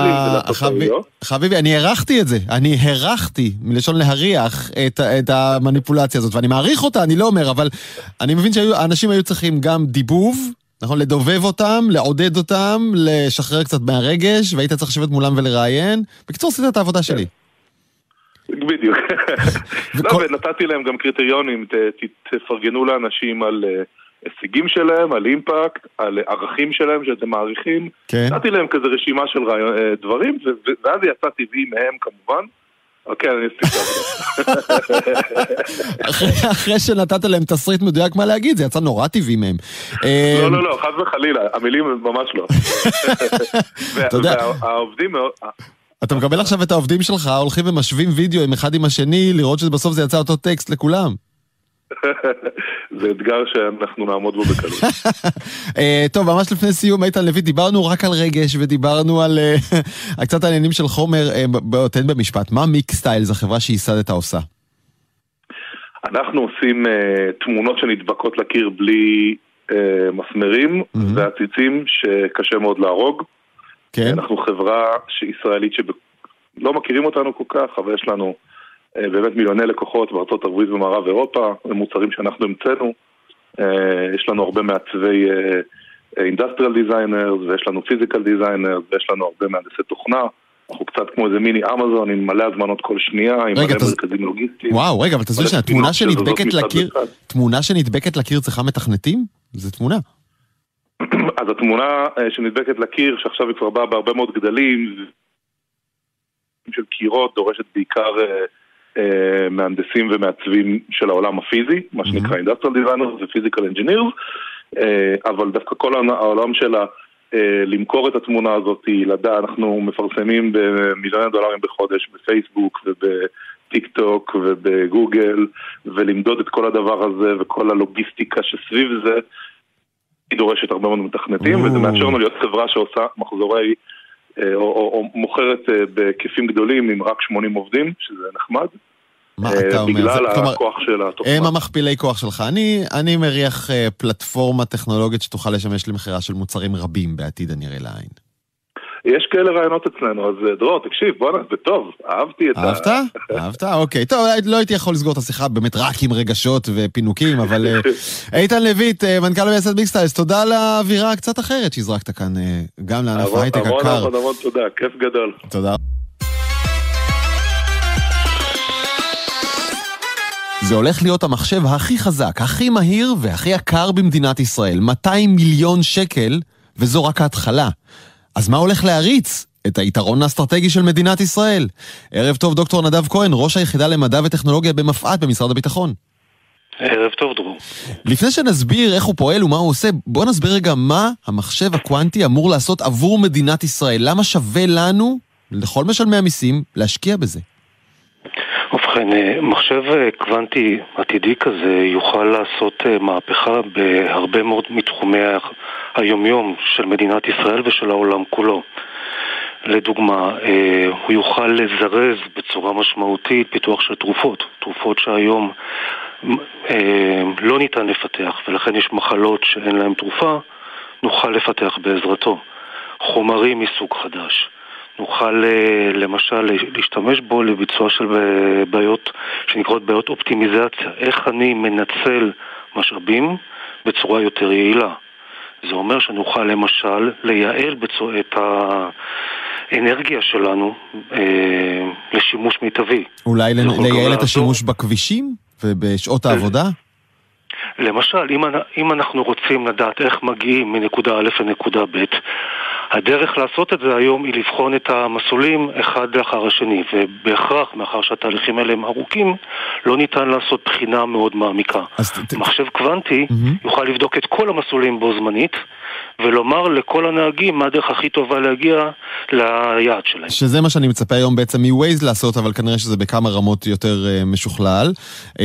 חביבי, אני הרחתי את זה, אני הרחתי, מלשון להריח, את המניפולציה הזאת, ואני מעריך אותה, אני לא אומר, אבל אני מבין שהאנשים היו צריכים גם דיבוב, נכון? לדובב אותם, לעודד אותם, לשחרר קצת מהרגש, והיית צריך לשבת מולם ולראיין. בקיצור, עשית את העבודה שלי. בדיוק. לא, ונתתי להם גם קריטריונים, תפרגנו לאנשים על אה, הישגים שלהם, על אימפקט, על ערכים שלהם שאתם מעריכים. כן. נתתי להם כזה רשימה של אה, דברים, ואז יצא טבעי מהם כמובן. כן, אני העבודה. אחרי שנתת להם תסריט מדויק מה להגיד, זה יצא נורא טבעי מהם. לא, לא, לא, חס וחלילה, המילים ממש לא. אתה יודע... והעובדים מאוד... אתה מקבל עכשיו את העובדים שלך, הולכים ומשווים וידאו עם אחד עם השני, לראות שבסוף זה יצא אותו טקסט לכולם. זה אתגר שאנחנו נעמוד בו בקלות. אה, טוב, ממש לפני סיום, איתן לוי, דיברנו רק על רגש ודיברנו על אה, קצת העניינים של חומר. אה, תן במשפט, מה מיק סטיילס, החברה שייסדת עושה? אנחנו עושים תמונות שנדבקות לקיר בלי מסמרים ועציצים שקשה מאוד להרוג. כן. אנחנו חברה ישראלית שלא מכירים אותנו כל כך, אבל יש לנו באמת מיליוני לקוחות בארצות הברית ומערב אירופה, זה מוצרים שאנחנו המצאנו. אה, יש לנו הרבה מעצבי Industrial אה, designers, ויש לנו physical designers, ויש לנו הרבה מהנדסי תוכנה. אנחנו קצת כמו איזה מיני אמזון עם מלא הזמנות כל שנייה, עם מלא תז... מרכזים לוגיסטיים. וואו, רגע, אבל תעזבי שנייה, תמונה שנדבקת לקיר, תמונה שנדבקת לקיר צריכה מתכנתים? זה תמונה. אז התמונה שנדבקת לקיר, שעכשיו היא כבר באה בהרבה מאוד גדלים, של קירות, דורשת בעיקר אה, מהנדסים ומעצבים של העולם הפיזי, מה שנקרא Industrial Designers ו-Physical Engineers, אה, אבל דווקא כל העולם של אה, למכור את התמונה הזאת, לדעת, אנחנו מפרסמים במיליוני דולרים בחודש בפייסבוק ובטיק טוק ובגוגל, ולמדוד את כל הדבר הזה וכל הלוגיסטיקה שסביב זה, היא דורשת הרבה מאוד מתכנתים, וזה מאפשר לנו להיות חברה שעושה מחזורי... או, או, או מוכרת בהיקפים גדולים עם רק 80 עובדים, שזה נחמד. מה אתה אומר? בגלל הכוח של התוכנה. הם המכפילי כוח שלך. אני, אני מריח פלטפורמה טכנולוגית שתוכל לשמש למכירה של מוצרים רבים בעתיד הנראה לעין. יש כאלה רעיונות אצלנו, אז אה, דרור, תקשיב, בואנה, זה טוב, אהבתי את ה... אהבת? אהבת? אוקיי. טוב, לא הייתי יכול לסגור את השיחה באמת רק עם רגשות ופינוקים, אבל אה, איתן לויט, מנכ"ל מייסד מיקסטיילס, תודה על האווירה הקצת אחרת שהזרקת כאן, גם לענף ההייטק הקר. המון המון המון תודה, כיף גדול. תודה. זה הולך להיות המחשב הכי חזק, הכי מהיר והכי יקר במדינת ישראל. 200 מיליון שקל, וזו רק ההתחלה. אז מה הולך להריץ? את היתרון האסטרטגי של מדינת ישראל. ערב טוב, דוקטור נדב כהן, ראש היחידה למדע וטכנולוגיה במפא"ת במשרד הביטחון. ערב טוב, דרור. לפני שנסביר איך הוא פועל ומה הוא עושה, בוא נסביר רגע מה המחשב הקוונטי אמור לעשות עבור מדינת ישראל. למה שווה לנו, לכל משלמי המיסים, להשקיע בזה? ובכן, אה, מחשב אה, קוונטי עתידי כזה יוכל לעשות אה, מהפכה בהרבה מאוד מתחומי היומיום של מדינת ישראל ושל העולם כולו. לדוגמה, הוא יוכל לזרז בצורה משמעותית פיתוח של תרופות, תרופות שהיום לא ניתן לפתח ולכן יש מחלות שאין להן תרופה, נוכל לפתח בעזרתו. חומרים מסוג חדש. נוכל אה, למשל להשתמש בו לביצוע של אה, בעיות שנקראות בעיות אופטימיזציה. איך אני מנצל משאבים בצורה יותר יעילה. זה אומר שנוכל למשל לייעל בצורה, את האנרגיה שלנו אה, לשימוש מיטבי. אולי לייעל את השימוש בכבישים ובשעות העבודה? למשל, אם, אם אנחנו רוצים לדעת איך מגיעים מנקודה א' לנקודה ב', הדרך לעשות את זה היום היא לבחון את המסלולים אחד לאחר השני, ובהכרח, מאחר שהתהליכים האלה הם ארוכים, לא ניתן לעשות בחינה מאוד מעמיקה. ת... מחשב קוונטי mm-hmm. יוכל לבדוק את כל המסלולים בו זמנית, ולומר לכל הנהגים מה הדרך הכי טובה להגיע ליעד שלהם. שזה מה שאני מצפה היום בעצם מ-Waze לעשות, אבל כנראה שזה בכמה רמות יותר uh, משוכלל. Uh,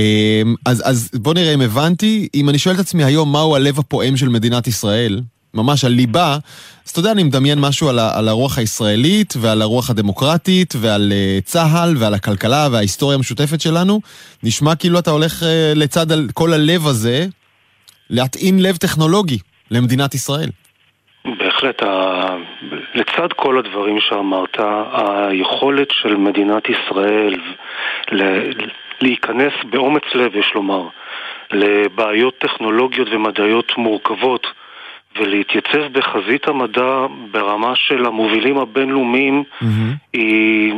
אז, אז בוא נראה אם הבנתי, אם אני שואל את עצמי היום מהו הלב הפועם של מדינת ישראל, ממש על ליבה, אז אתה יודע, אני מדמיין משהו על, על הרוח הישראלית ועל הרוח הדמוקרטית ועל uh, צה"ל ועל הכלכלה וההיסטוריה המשותפת שלנו. נשמע כאילו אתה הולך uh, לצד על כל הלב הזה, להטעין לב טכנולוגי למדינת ישראל. בהחלט, ה... לצד כל הדברים שאמרת, היכולת של מדינת ישראל ל... להיכנס באומץ לב, יש לומר, לבעיות טכנולוגיות ומדעיות מורכבות ולהתייצב בחזית המדע ברמה של המובילים הבינלאומיים mm-hmm. היא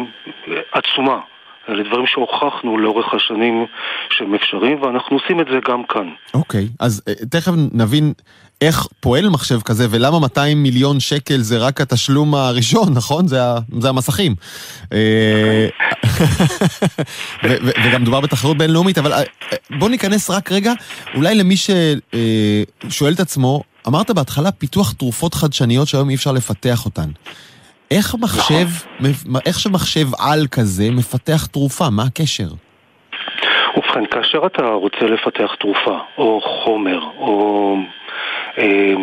עצומה. אלה דברים שהוכחנו לאורך השנים שהם אפשריים, ואנחנו עושים את זה גם כאן. אוקיי, okay, אז אה, תכף נבין איך פועל מחשב כזה, ולמה 200 מיליון שקל זה רק התשלום הראשון, נכון? זה, זה המסכים. אה, וגם מדובר בתחרות בינלאומית, אבל אה, בוא ניכנס רק רגע, אולי למי ששואל את עצמו, אמרת בהתחלה פיתוח תרופות חדשניות שהיום אי אפשר לפתח אותן. איך מחשב, נכון. איך שמחשב על כזה מפתח תרופה? מה הקשר? ובכן, כאשר אתה רוצה לפתח תרופה, או חומר, או אה,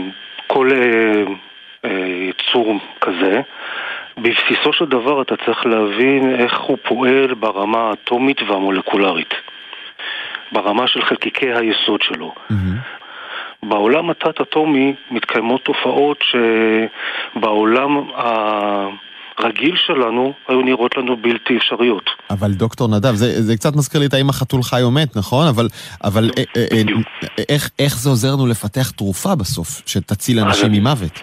כל אה, אה, יצור כזה, בבסיסו של דבר אתה צריך להבין איך הוא פועל ברמה האטומית והמולקולרית. ברמה של חלקיקי היסוד שלו. Mm-hmm. בעולם התת-אטומי מתקיימות תופעות שבעולם הרגיל שלנו היו נראות לנו בלתי אפשריות. אבל דוקטור נדב, זה, זה קצת מזכיר לי את האם החתול חי או מת, נכון? אבל, אבל אה, אה, אה, איך, איך זה עוזר לנו לפתח תרופה בסוף, שתציל אנשים ממוות?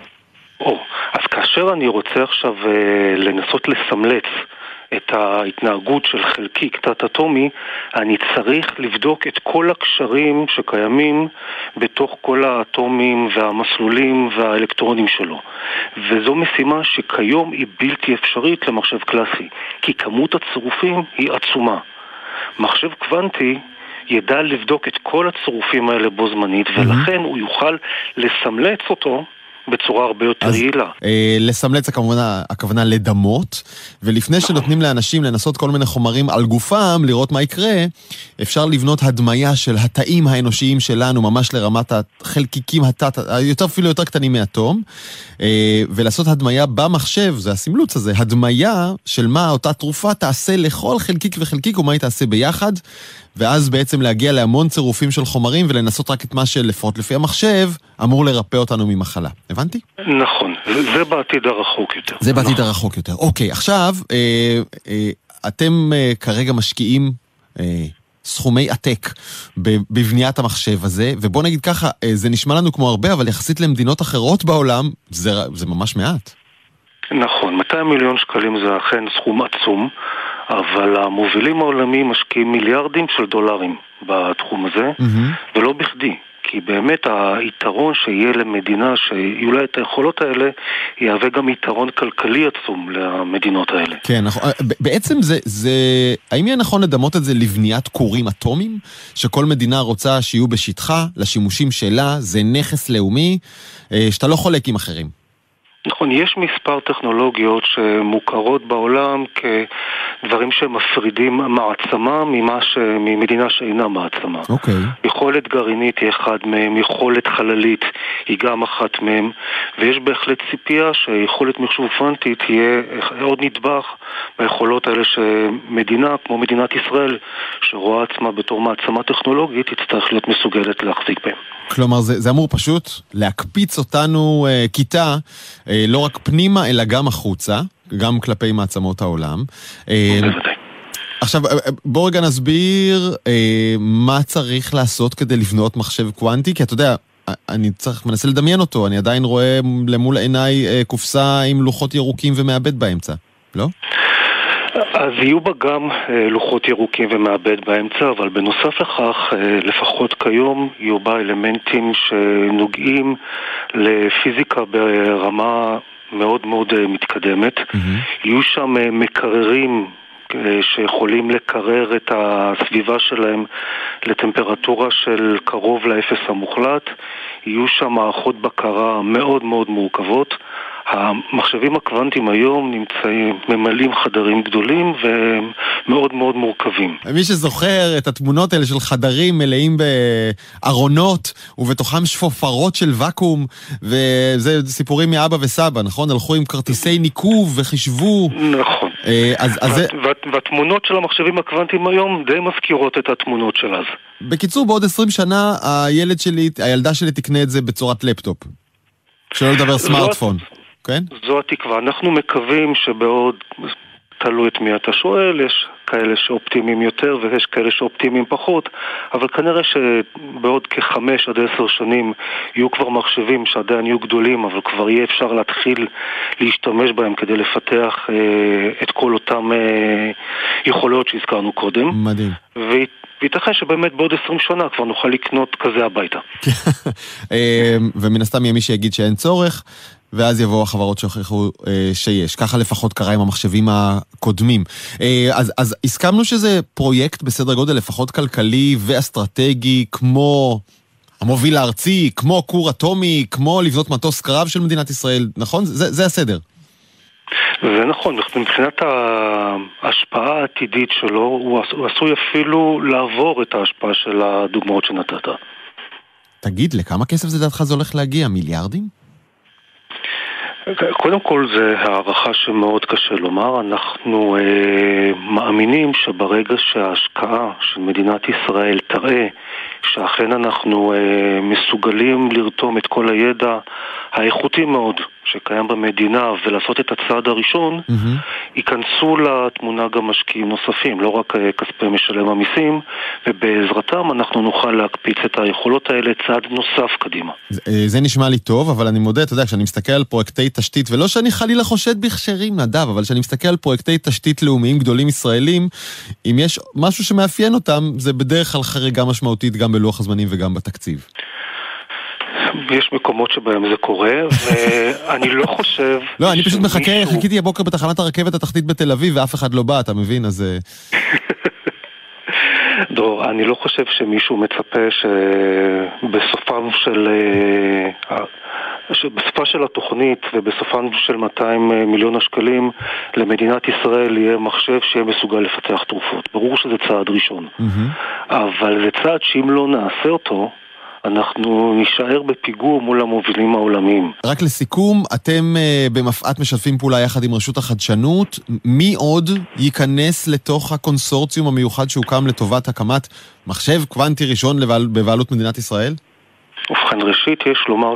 או, אז כאשר אני רוצה עכשיו לנסות לסמלץ את ההתנהגות של חלקיק תת-אטומי, אני צריך לבדוק את כל הקשרים שקיימים בתוך כל האטומים והמסלולים והאלקטרונים שלו. וזו משימה שכיום היא בלתי אפשרית למחשב קלאסי, כי כמות הצירופים היא עצומה. מחשב קוונטי ידע לבדוק את כל הצירופים האלה בו זמנית, ולכן הוא יוכל לסמלץ אותו בצורה הרבה יותר אז, יעילה. אה, לסמלץ הכוונה, הכוונה לדמות, ולפני נכון. שנותנים לאנשים לנסות כל מיני חומרים על גופם, לראות מה יקרה, אפשר לבנות הדמיה של התאים האנושיים שלנו, ממש לרמת החלקיקים התת, יותר אפילו יותר קטנים מאטום, אה, ולעשות הדמיה במחשב, זה הסמלוץ הזה, הדמיה של מה אותה תרופה תעשה לכל חלקיק וחלקיק ומה היא תעשה ביחד. ואז בעצם להגיע להמון צירופים של חומרים ולנסות רק את מה שלפחות לפי המחשב אמור לרפא אותנו ממחלה. הבנתי? נכון, זה בעתיד הרחוק יותר. זה בעתיד נכון. הרחוק יותר. אוקיי, עכשיו, אה, אה, אתם אה, כרגע משקיעים... אה, סכומי עתק בבניית המחשב הזה, ובוא נגיד ככה, אה, זה נשמע לנו כמו הרבה, אבל יחסית למדינות אחרות בעולם, זה, זה ממש מעט. נכון, 200 מיליון שקלים זה אכן סכום עצום. אבל המובילים העולמיים משקיעים מיליארדים של דולרים בתחום הזה, mm-hmm. ולא בכדי. כי באמת היתרון שיהיה למדינה שיהיו לה את היכולות האלה, יהווה גם יתרון כלכלי עצום למדינות האלה. כן, נכון. בעצם זה, זה... האם יהיה נכון לדמות את זה לבניית כורים אטומיים? שכל מדינה רוצה שיהיו בשטחה, לשימושים שלה, זה נכס לאומי, אה, שאתה לא חולק עם אחרים. נכון, יש מספר טכנולוגיות שמוכרות בעולם כדברים שמפרידים מעצמה ממה ש... ממדינה שאינה מעצמה. אוקיי. Okay. יכולת גרעינית היא אחד מהם, יכולת חללית היא גם אחת מהם, ויש בהחלט ציפייה שיכולת מחשוב פרנטית תהיה עוד נדבך ביכולות האלה שמדינה, כמו מדינת ישראל, שרואה עצמה בתור מעצמה טכנולוגית, תצטרך להיות מסוגלת להחזיק בהם. כלומר, זה, זה אמור פשוט להקפיץ אותנו אה, כיתה, לא רק פנימה, אלא גם החוצה, גם כלפי מעצמות העולם. אה, עכשיו, אה, אה, בוא רגע נסביר אה, מה צריך לעשות כדי לבנות מחשב קוונטי, כי אתה יודע, אני צריך, מנסה לדמיין אותו, אני עדיין רואה למול עיניי אה, קופסה עם לוחות ירוקים ומעבד באמצע, לא? אז יהיו בה גם אה, לוחות ירוקים ומעבד באמצע, אבל בנוסף לכך, אה, לפחות כיום, יהיו בה אלמנטים שנוגעים לפיזיקה ברמה מאוד מאוד אה, מתקדמת. Mm-hmm. יהיו שם מקררים שיכולים לקרר את הסביבה שלהם לטמפרטורה של קרוב לאפס המוחלט. יהיו שם מערכות בקרה מאוד מאוד מורכבות. המחשבים הקוונטיים היום נמצאים, ממלאים חדרים גדולים ומאוד מאוד מורכבים. מי שזוכר את התמונות האלה של חדרים מלאים בארונות ובתוכם שפופרות של ואקום, וזה סיפורים מאבא וסבא, נכון? הלכו עם כרטיסי ניקוב וחישבו. נכון. אה, אז, אז והתמונות של המחשבים הקוונטיים היום די מזכירות את התמונות של אז. בקיצור, בעוד 20 שנה הילד שלי, הילדה שלי תקנה את זה בצורת לפטופ. שלא לדבר סמארטפון. כן? זו התקווה. אנחנו מקווים שבעוד תלוי את מי אתה שואל, יש כאלה שאופטימיים יותר ויש כאלה שאופטימיים פחות, אבל כנראה שבעוד כחמש עד עשר שנים יהיו כבר מחשבים שעדיין יהיו גדולים, אבל כבר יהיה אפשר להתחיל להשתמש בהם כדי לפתח אה, את כל אותם אה, יכולות שהזכרנו קודם. מדהים. וייתכן שבאמת בעוד עשרים שנה כבר נוכל לקנות כזה הביתה. אה, ומן הסתם יהיה מי שיגיד שאין צורך, ואז יבואו החברות שהוכיחו אה, שיש. ככה לפחות קרה עם המחשבים הקודמים. אה, אז, אז הסכמנו שזה פרויקט בסדר גודל לפחות כלכלי ואסטרטגי, כמו המוביל הארצי, כמו כור אטומי, כמו לבנות מטוס קרב של מדינת ישראל, נכון? זה, זה הסדר. זה נכון, מבחינת ההשפעה העתידית שלו, הוא עשוי אפילו לעבור את ההשפעה של הדוגמאות שנתת. תגיד, לכמה כסף זה דעתך זה הולך להגיע? מיליארדים? קודם כל זה הערכה שמאוד קשה לומר, אנחנו אה, מאמינים שברגע שההשקעה של מדינת ישראל תראה שאכן אנחנו אה, מסוגלים לרתום את כל הידע האיכותי מאוד שקיים במדינה ולעשות את הצעד הראשון, mm-hmm. ייכנסו לתמונה גם משקיעים נוספים, לא רק אה, כספי משלם המיסים, ובעזרתם אנחנו נוכל להקפיץ את היכולות האלה צעד נוסף קדימה. זה, אה, זה נשמע לי טוב, אבל אני מודה, אתה יודע, כשאני מסתכל על פרויקטי תשתית, ולא שאני חלילה חושד בכשרים, נדב, אבל כשאני מסתכל על פרויקטי תשתית לאומיים גדולים ישראלים, אם יש משהו שמאפיין אותם, זה בדרך כלל חריגה משמעותית גם בלוח הזמנים וגם בתקציב. יש מקומות שבהם זה קורה, ואני לא חושב... לא, אני פשוט מחכה, חיכיתי הבוקר בתחנת הרכבת התחתית בתל אביב, ואף אחד לא בא, אתה מבין? אז... אה, דרור, אני לא חושב שמישהו מצפה שבסופם של... אה, שבסופה של התוכנית ובסופם של 200 אה, מיליון השקלים למדינת ישראל יהיה מחשב שיהיה מסוגל לפתח תרופות. ברור שזה צעד ראשון. Mm-hmm. אבל זה צעד שאם לא נעשה אותו, אנחנו נישאר בפיגור מול המובילים העולמיים. רק לסיכום, אתם uh, במפא"ת משתפים פעולה יחד עם רשות החדשנות. מי עוד ייכנס לתוך הקונסורציום המיוחד שהוקם לטובת הקמת מחשב קוונטי ראשון לבעל, בבעלות מדינת ישראל? ובכן, ראשית יש לומר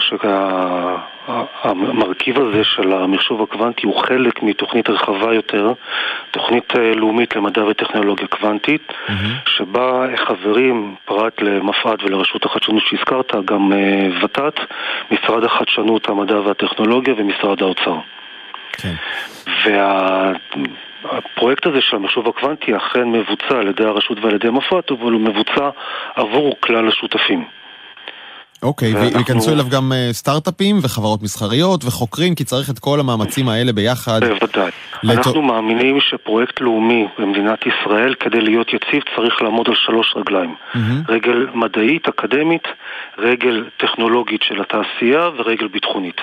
שהמרכיב הזה של המחשוב הקוונטי הוא חלק מתוכנית רחבה יותר, תוכנית אה, לאומית למדע וטכנולוגיה קוונטית, mm-hmm. שבה חברים, פרט למפא"ת ולרשות החדשנות שהזכרת, גם אה, ות"ת, משרד החדשנות, המדע והטכנולוגיה ומשרד האוצר. כן. וה... הפרויקט הזה של המחשוב הקוונטי אכן מבוצע על ידי הרשות ועל ידי מפא"ת, אבל הוא מבוצע עבור כלל השותפים. אוקיי, וייכנסו אליו גם אה, סטארט-אפים וחברות מסחריות וחוקרים, כי צריך את כל המאמצים האלה ביחד. בוודאי. אנחנו מאמינים שפרויקט לאומי במדינת ישראל, כדי להיות יציב, צריך לעמוד על שלוש רגליים. רגל מדעית, אקדמית, רגל טכנולוגית של התעשייה ורגל ביטחונית.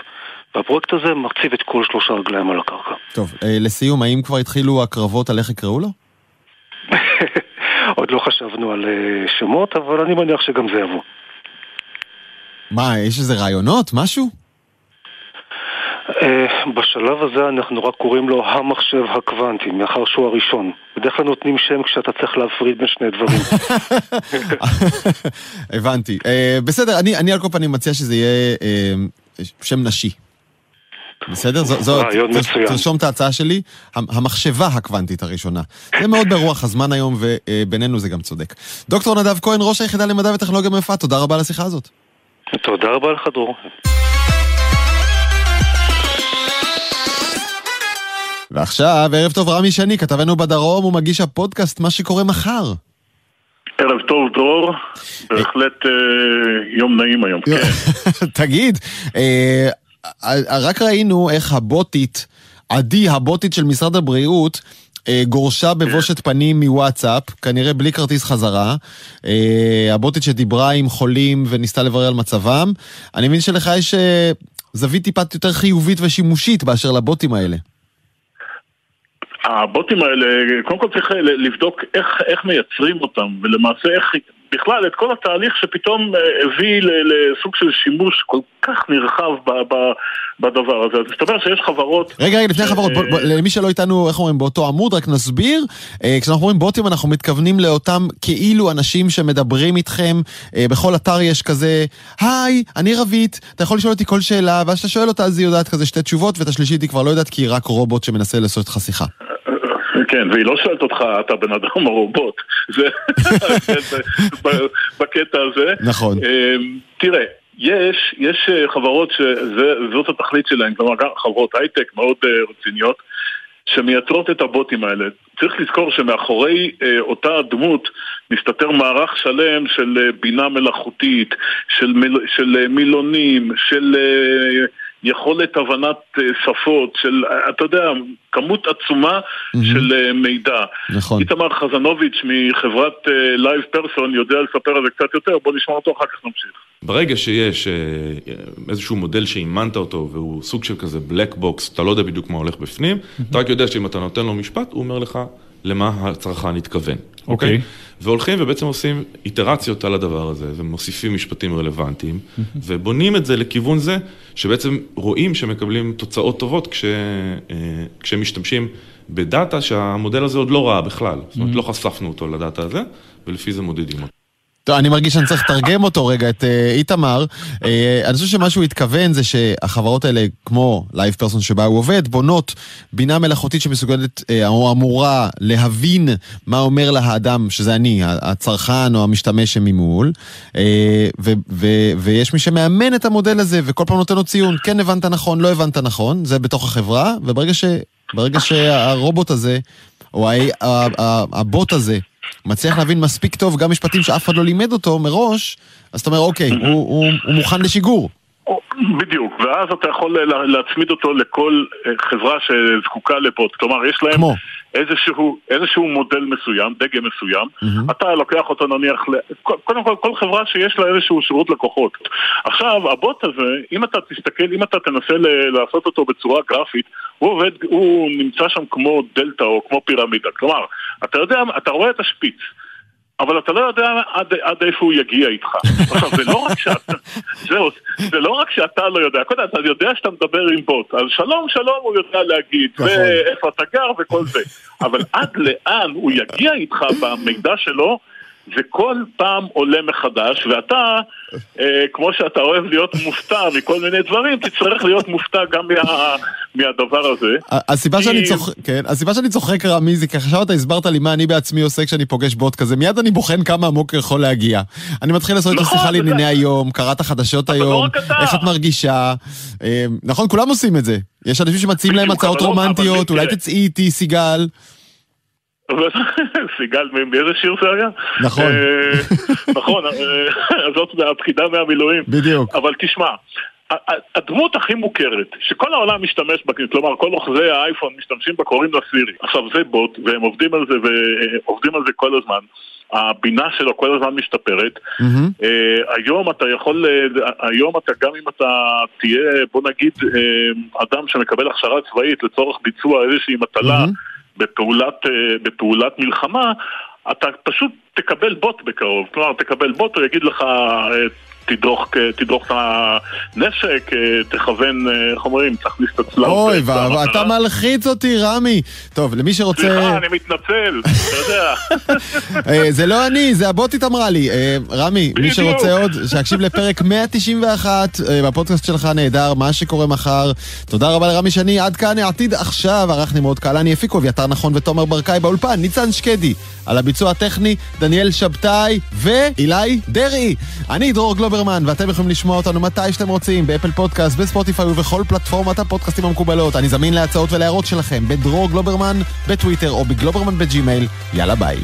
והפרויקט הזה מציב את כל שלושה רגליים על הקרקע. טוב, אה, לסיום, האם כבר התחילו הקרבות על איך יקראו לו? עוד לא חשבנו על אה, שמות, אבל אני מניח שגם זה יבוא. מה, יש איזה רעיונות? משהו? אה, בשלב הזה אנחנו רק קוראים לו המחשב הקוונטי, מאחר שהוא הראשון. בדרך כלל נותנים שם כשאתה צריך להפריד בין שני דברים. הבנתי. אה, בסדר, אני על כל פנים מציע שזה יהיה אה, שם נשי. בסדר? זו, רעיון מצוין. תרשום את ההצעה שלי, המחשבה הקוונטית הראשונה. זה מאוד ברוח הזמן היום, ובינינו זה גם צודק. דוקטור נדב כהן, ראש היחידה למדע וטכנולוגיה מפת, תודה רבה על השיחה הזאת. תודה רבה לך, דרור. ועכשיו, ערב טוב רמי שני, כתבנו בדרום ומגיש הפודקאסט מה שקורה מחר. ערב טוב דרור, בהחלט אה, יום נעים היום, כן. תגיד, אה, רק ראינו איך הבוטית, עדי הבוטית של משרד הבריאות, אה, גורשה בבושת פנים מוואטסאפ, כנראה בלי כרטיס חזרה. אה, הבוטית שדיברה עם חולים וניסתה לברר על מצבם. אני מבין שלך יש אה, זווית טיפה יותר חיובית ושימושית באשר לבוטים האלה. הבוטים האלה, קודם כל צריך לבדוק איך, איך מייצרים אותם, ולמעשה איך בכלל את כל התהליך שפתאום אה, הביא לסוג של שימוש כל כך נרחב בדבר הזה. אז מסתבר שיש חברות... רגע, רגע, לפני חברות, למי שלא איתנו, איך אומרים, באותו עמוד, רק נסביר. אה, כשאנחנו אומרים בוטים, אנחנו מתכוונים לאותם כאילו אנשים שמדברים איתכם. אה, בכל אתר יש כזה, היי, אני רבית, אתה יכול לשאול אותי כל שאלה, ואז כשאתה שואל אותה, אז היא יודעת כזה שתי תשובות, ואת השלישית היא כבר לא יודעת, כי היא רק רובוט שמנסה לעשות איתך שיחה. כן, והיא לא שואלת אותך, אתה בן אדם או רובוט. זה בקטע הזה. נכון. אמ, תראה, יש, יש אה, חברות שזאת התכלית שלהן, כלומר גם חברות הייטק מאוד אה, רציניות, שמייצרות את הבוטים האלה. צריך לזכור שמאחורי אה, אותה דמות מסתתר מערך שלם של אה, בינה מלאכותית, של, מיל, של אה, מילונים, של אה, יכולת הבנת אה, שפות, של, אה, אתה יודע, כמות עצומה mm-hmm. של אה, מידע. נכון. איתמר חזנוביץ' מחברת LivePerson יודע לספר על זה קצת יותר, בוא נשמע אותו, אחר כך נמשיך. ברגע שיש איזשהו מודל שאימנת אותו והוא סוג של כזה black box, אתה לא יודע בדיוק מה הולך בפנים, mm-hmm. אתה רק יודע שאם אתה נותן לו משפט, הוא אומר לך למה הצרכן התכוון. אוקיי. Okay. והולכים ובעצם עושים איטרציות על הדבר הזה, ומוסיפים משפטים רלוונטיים, ובונים את זה לכיוון זה, שבעצם רואים שמקבלים תוצאות טובות כש, כשהם משתמשים בדאטה שהמודל הזה עוד לא ראה בכלל. זאת אומרת, לא חשפנו אותו לדאטה הזה, ולפי זה מודדים אותו. טוב, אני מרגיש שאני צריך לתרגם אותו רגע, את אה, איתמר. אה, אני חושב שמה שהוא התכוון זה שהחברות האלה, כמו LivePerson שבה הוא עובד, בונות בינה מלאכותית שמסוגלת אה, או אמורה להבין מה אומר לה האדם, שזה אני, הצרכן או המשתמש שממול, ויש מי שמאמן את המודל הזה וכל פעם נותן לו ציון, כן הבנת נכון, לא הבנת נכון, זה בתוך החברה, וברגע שהרובוט הזה, או הבוט הזה, מצליח להבין מספיק טוב גם משפטים שאף אחד לא לימד אותו מראש, אז אתה אומר, אוקיי, הוא, הוא, הוא מוכן לשיגור. בדיוק, ואז אתה יכול להצמיד אותו לכל אה, חברה שזקוקה לבוט. כלומר, יש להם כמו? איזשהו, איזשהו מודל מסוים, דגם מסוים, mm-hmm. אתה לוקח אותו נניח, קודם כל, כל חברה שיש לה איזשהו שירות לקוחות. עכשיו, הבוט הזה, אם אתה תסתכל, אם אתה תנסה לעשות אותו בצורה גרפית, הוא עובד, הוא נמצא שם כמו דלתא או כמו פירמידה. כלומר, אתה יודע, אתה רואה את השפיץ. אבל אתה לא יודע עד, עד איפה הוא יגיע איתך. עכשיו, זה לא רק שאתה, זהו, זה לא רק שאתה לא יודע, קודם אתה יודע שאתה מדבר עם בוט, אז שלום שלום הוא יודע להגיד, נכון. ואיפה אתה גר וכל זה, אבל עד לאן הוא יגיע איתך במידע שלו, וכל פעם עולה מחדש, ואתה, אה, כמו שאתה אוהב להיות מופתע מכל מיני דברים, תצטרך להיות מופתע גם מה, מהדבר הזה. הסיבה. שאני צוחק, כן, הסיבה שאני צוחק רמי זה כי עכשיו אתה הסברת לי מה אני בעצמי עושה כשאני פוגש בוט כזה, מיד אני בוחן כמה עמוק יכול להגיע. אני מתחיל לעשות נכון, את השיחה לענייני היום, קראת חדשות לא היום, לא איך את מרגישה. אה, נכון, כולם עושים את זה. יש אנשים שמציעים להם הצעות לא, רומנטיות, אולי תצאי איתי, סיגל. סיגל, מאיזה שיר זה היה? נכון. אה, נכון, אה, זאת הפחידה מהמילואים. בדיוק. אבל תשמע, הדמות הכי מוכרת, שכל העולם משתמש בה, כלומר כל אוחזי האייפון משתמשים בה, קוראים לה סירי. עכשיו זה בוט, והם עובדים על זה ועובדים על זה כל הזמן. הבינה שלו כל הזמן משתפרת. Mm-hmm. Uh, היום אתה יכול, uh, היום אתה גם אם אתה תהיה, בוא נגיד, uh, אדם שמקבל הכשרה צבאית לצורך ביצוע איזושהי מטלה mm-hmm. בפעולת, אה, בפעולת מלחמה, אתה פשוט תקבל בוט בקרוב. כלומר, תקבל בוט, הוא יגיד לך, אה, תדרוך, תדרוך את הנשק, תכוון, איך אומרים, תכניס את הצלב. אוי, ואתה מלחיץ אותי, רמי. טוב, למי שרוצה... סליחה, אני מתנצל, אתה יודע. אה, זה לא אני, זה הבוטית אמרה לי. אה, רמי, מי שרוצה עוד, שיקשיב לפרק 191 אה, בפודקאסט שלך נהדר, מה שקורה מחר. תודה רבה לרמי שני, עד כאן העתיד עכשיו. ערך נמרוד קהלני הפיקו, אביתר נכון ותומר ברקאי באולפן, ניצן שקדי. על הביצוע הטכני, דניאל שבתאי ואילי דרעי. אני דרור גלוברמן, ואתם יכולים לשמוע אותנו מתי שאתם רוצים, ב Apple Podcast, בספוטיפיי ובכל פלטפורמת הפודקאסטים המקובלות. אני זמין להצעות ולהערות שלכם בדרור גלוברמן בטוויטר או בגלוברמן בג'ימייל. יאללה ביי.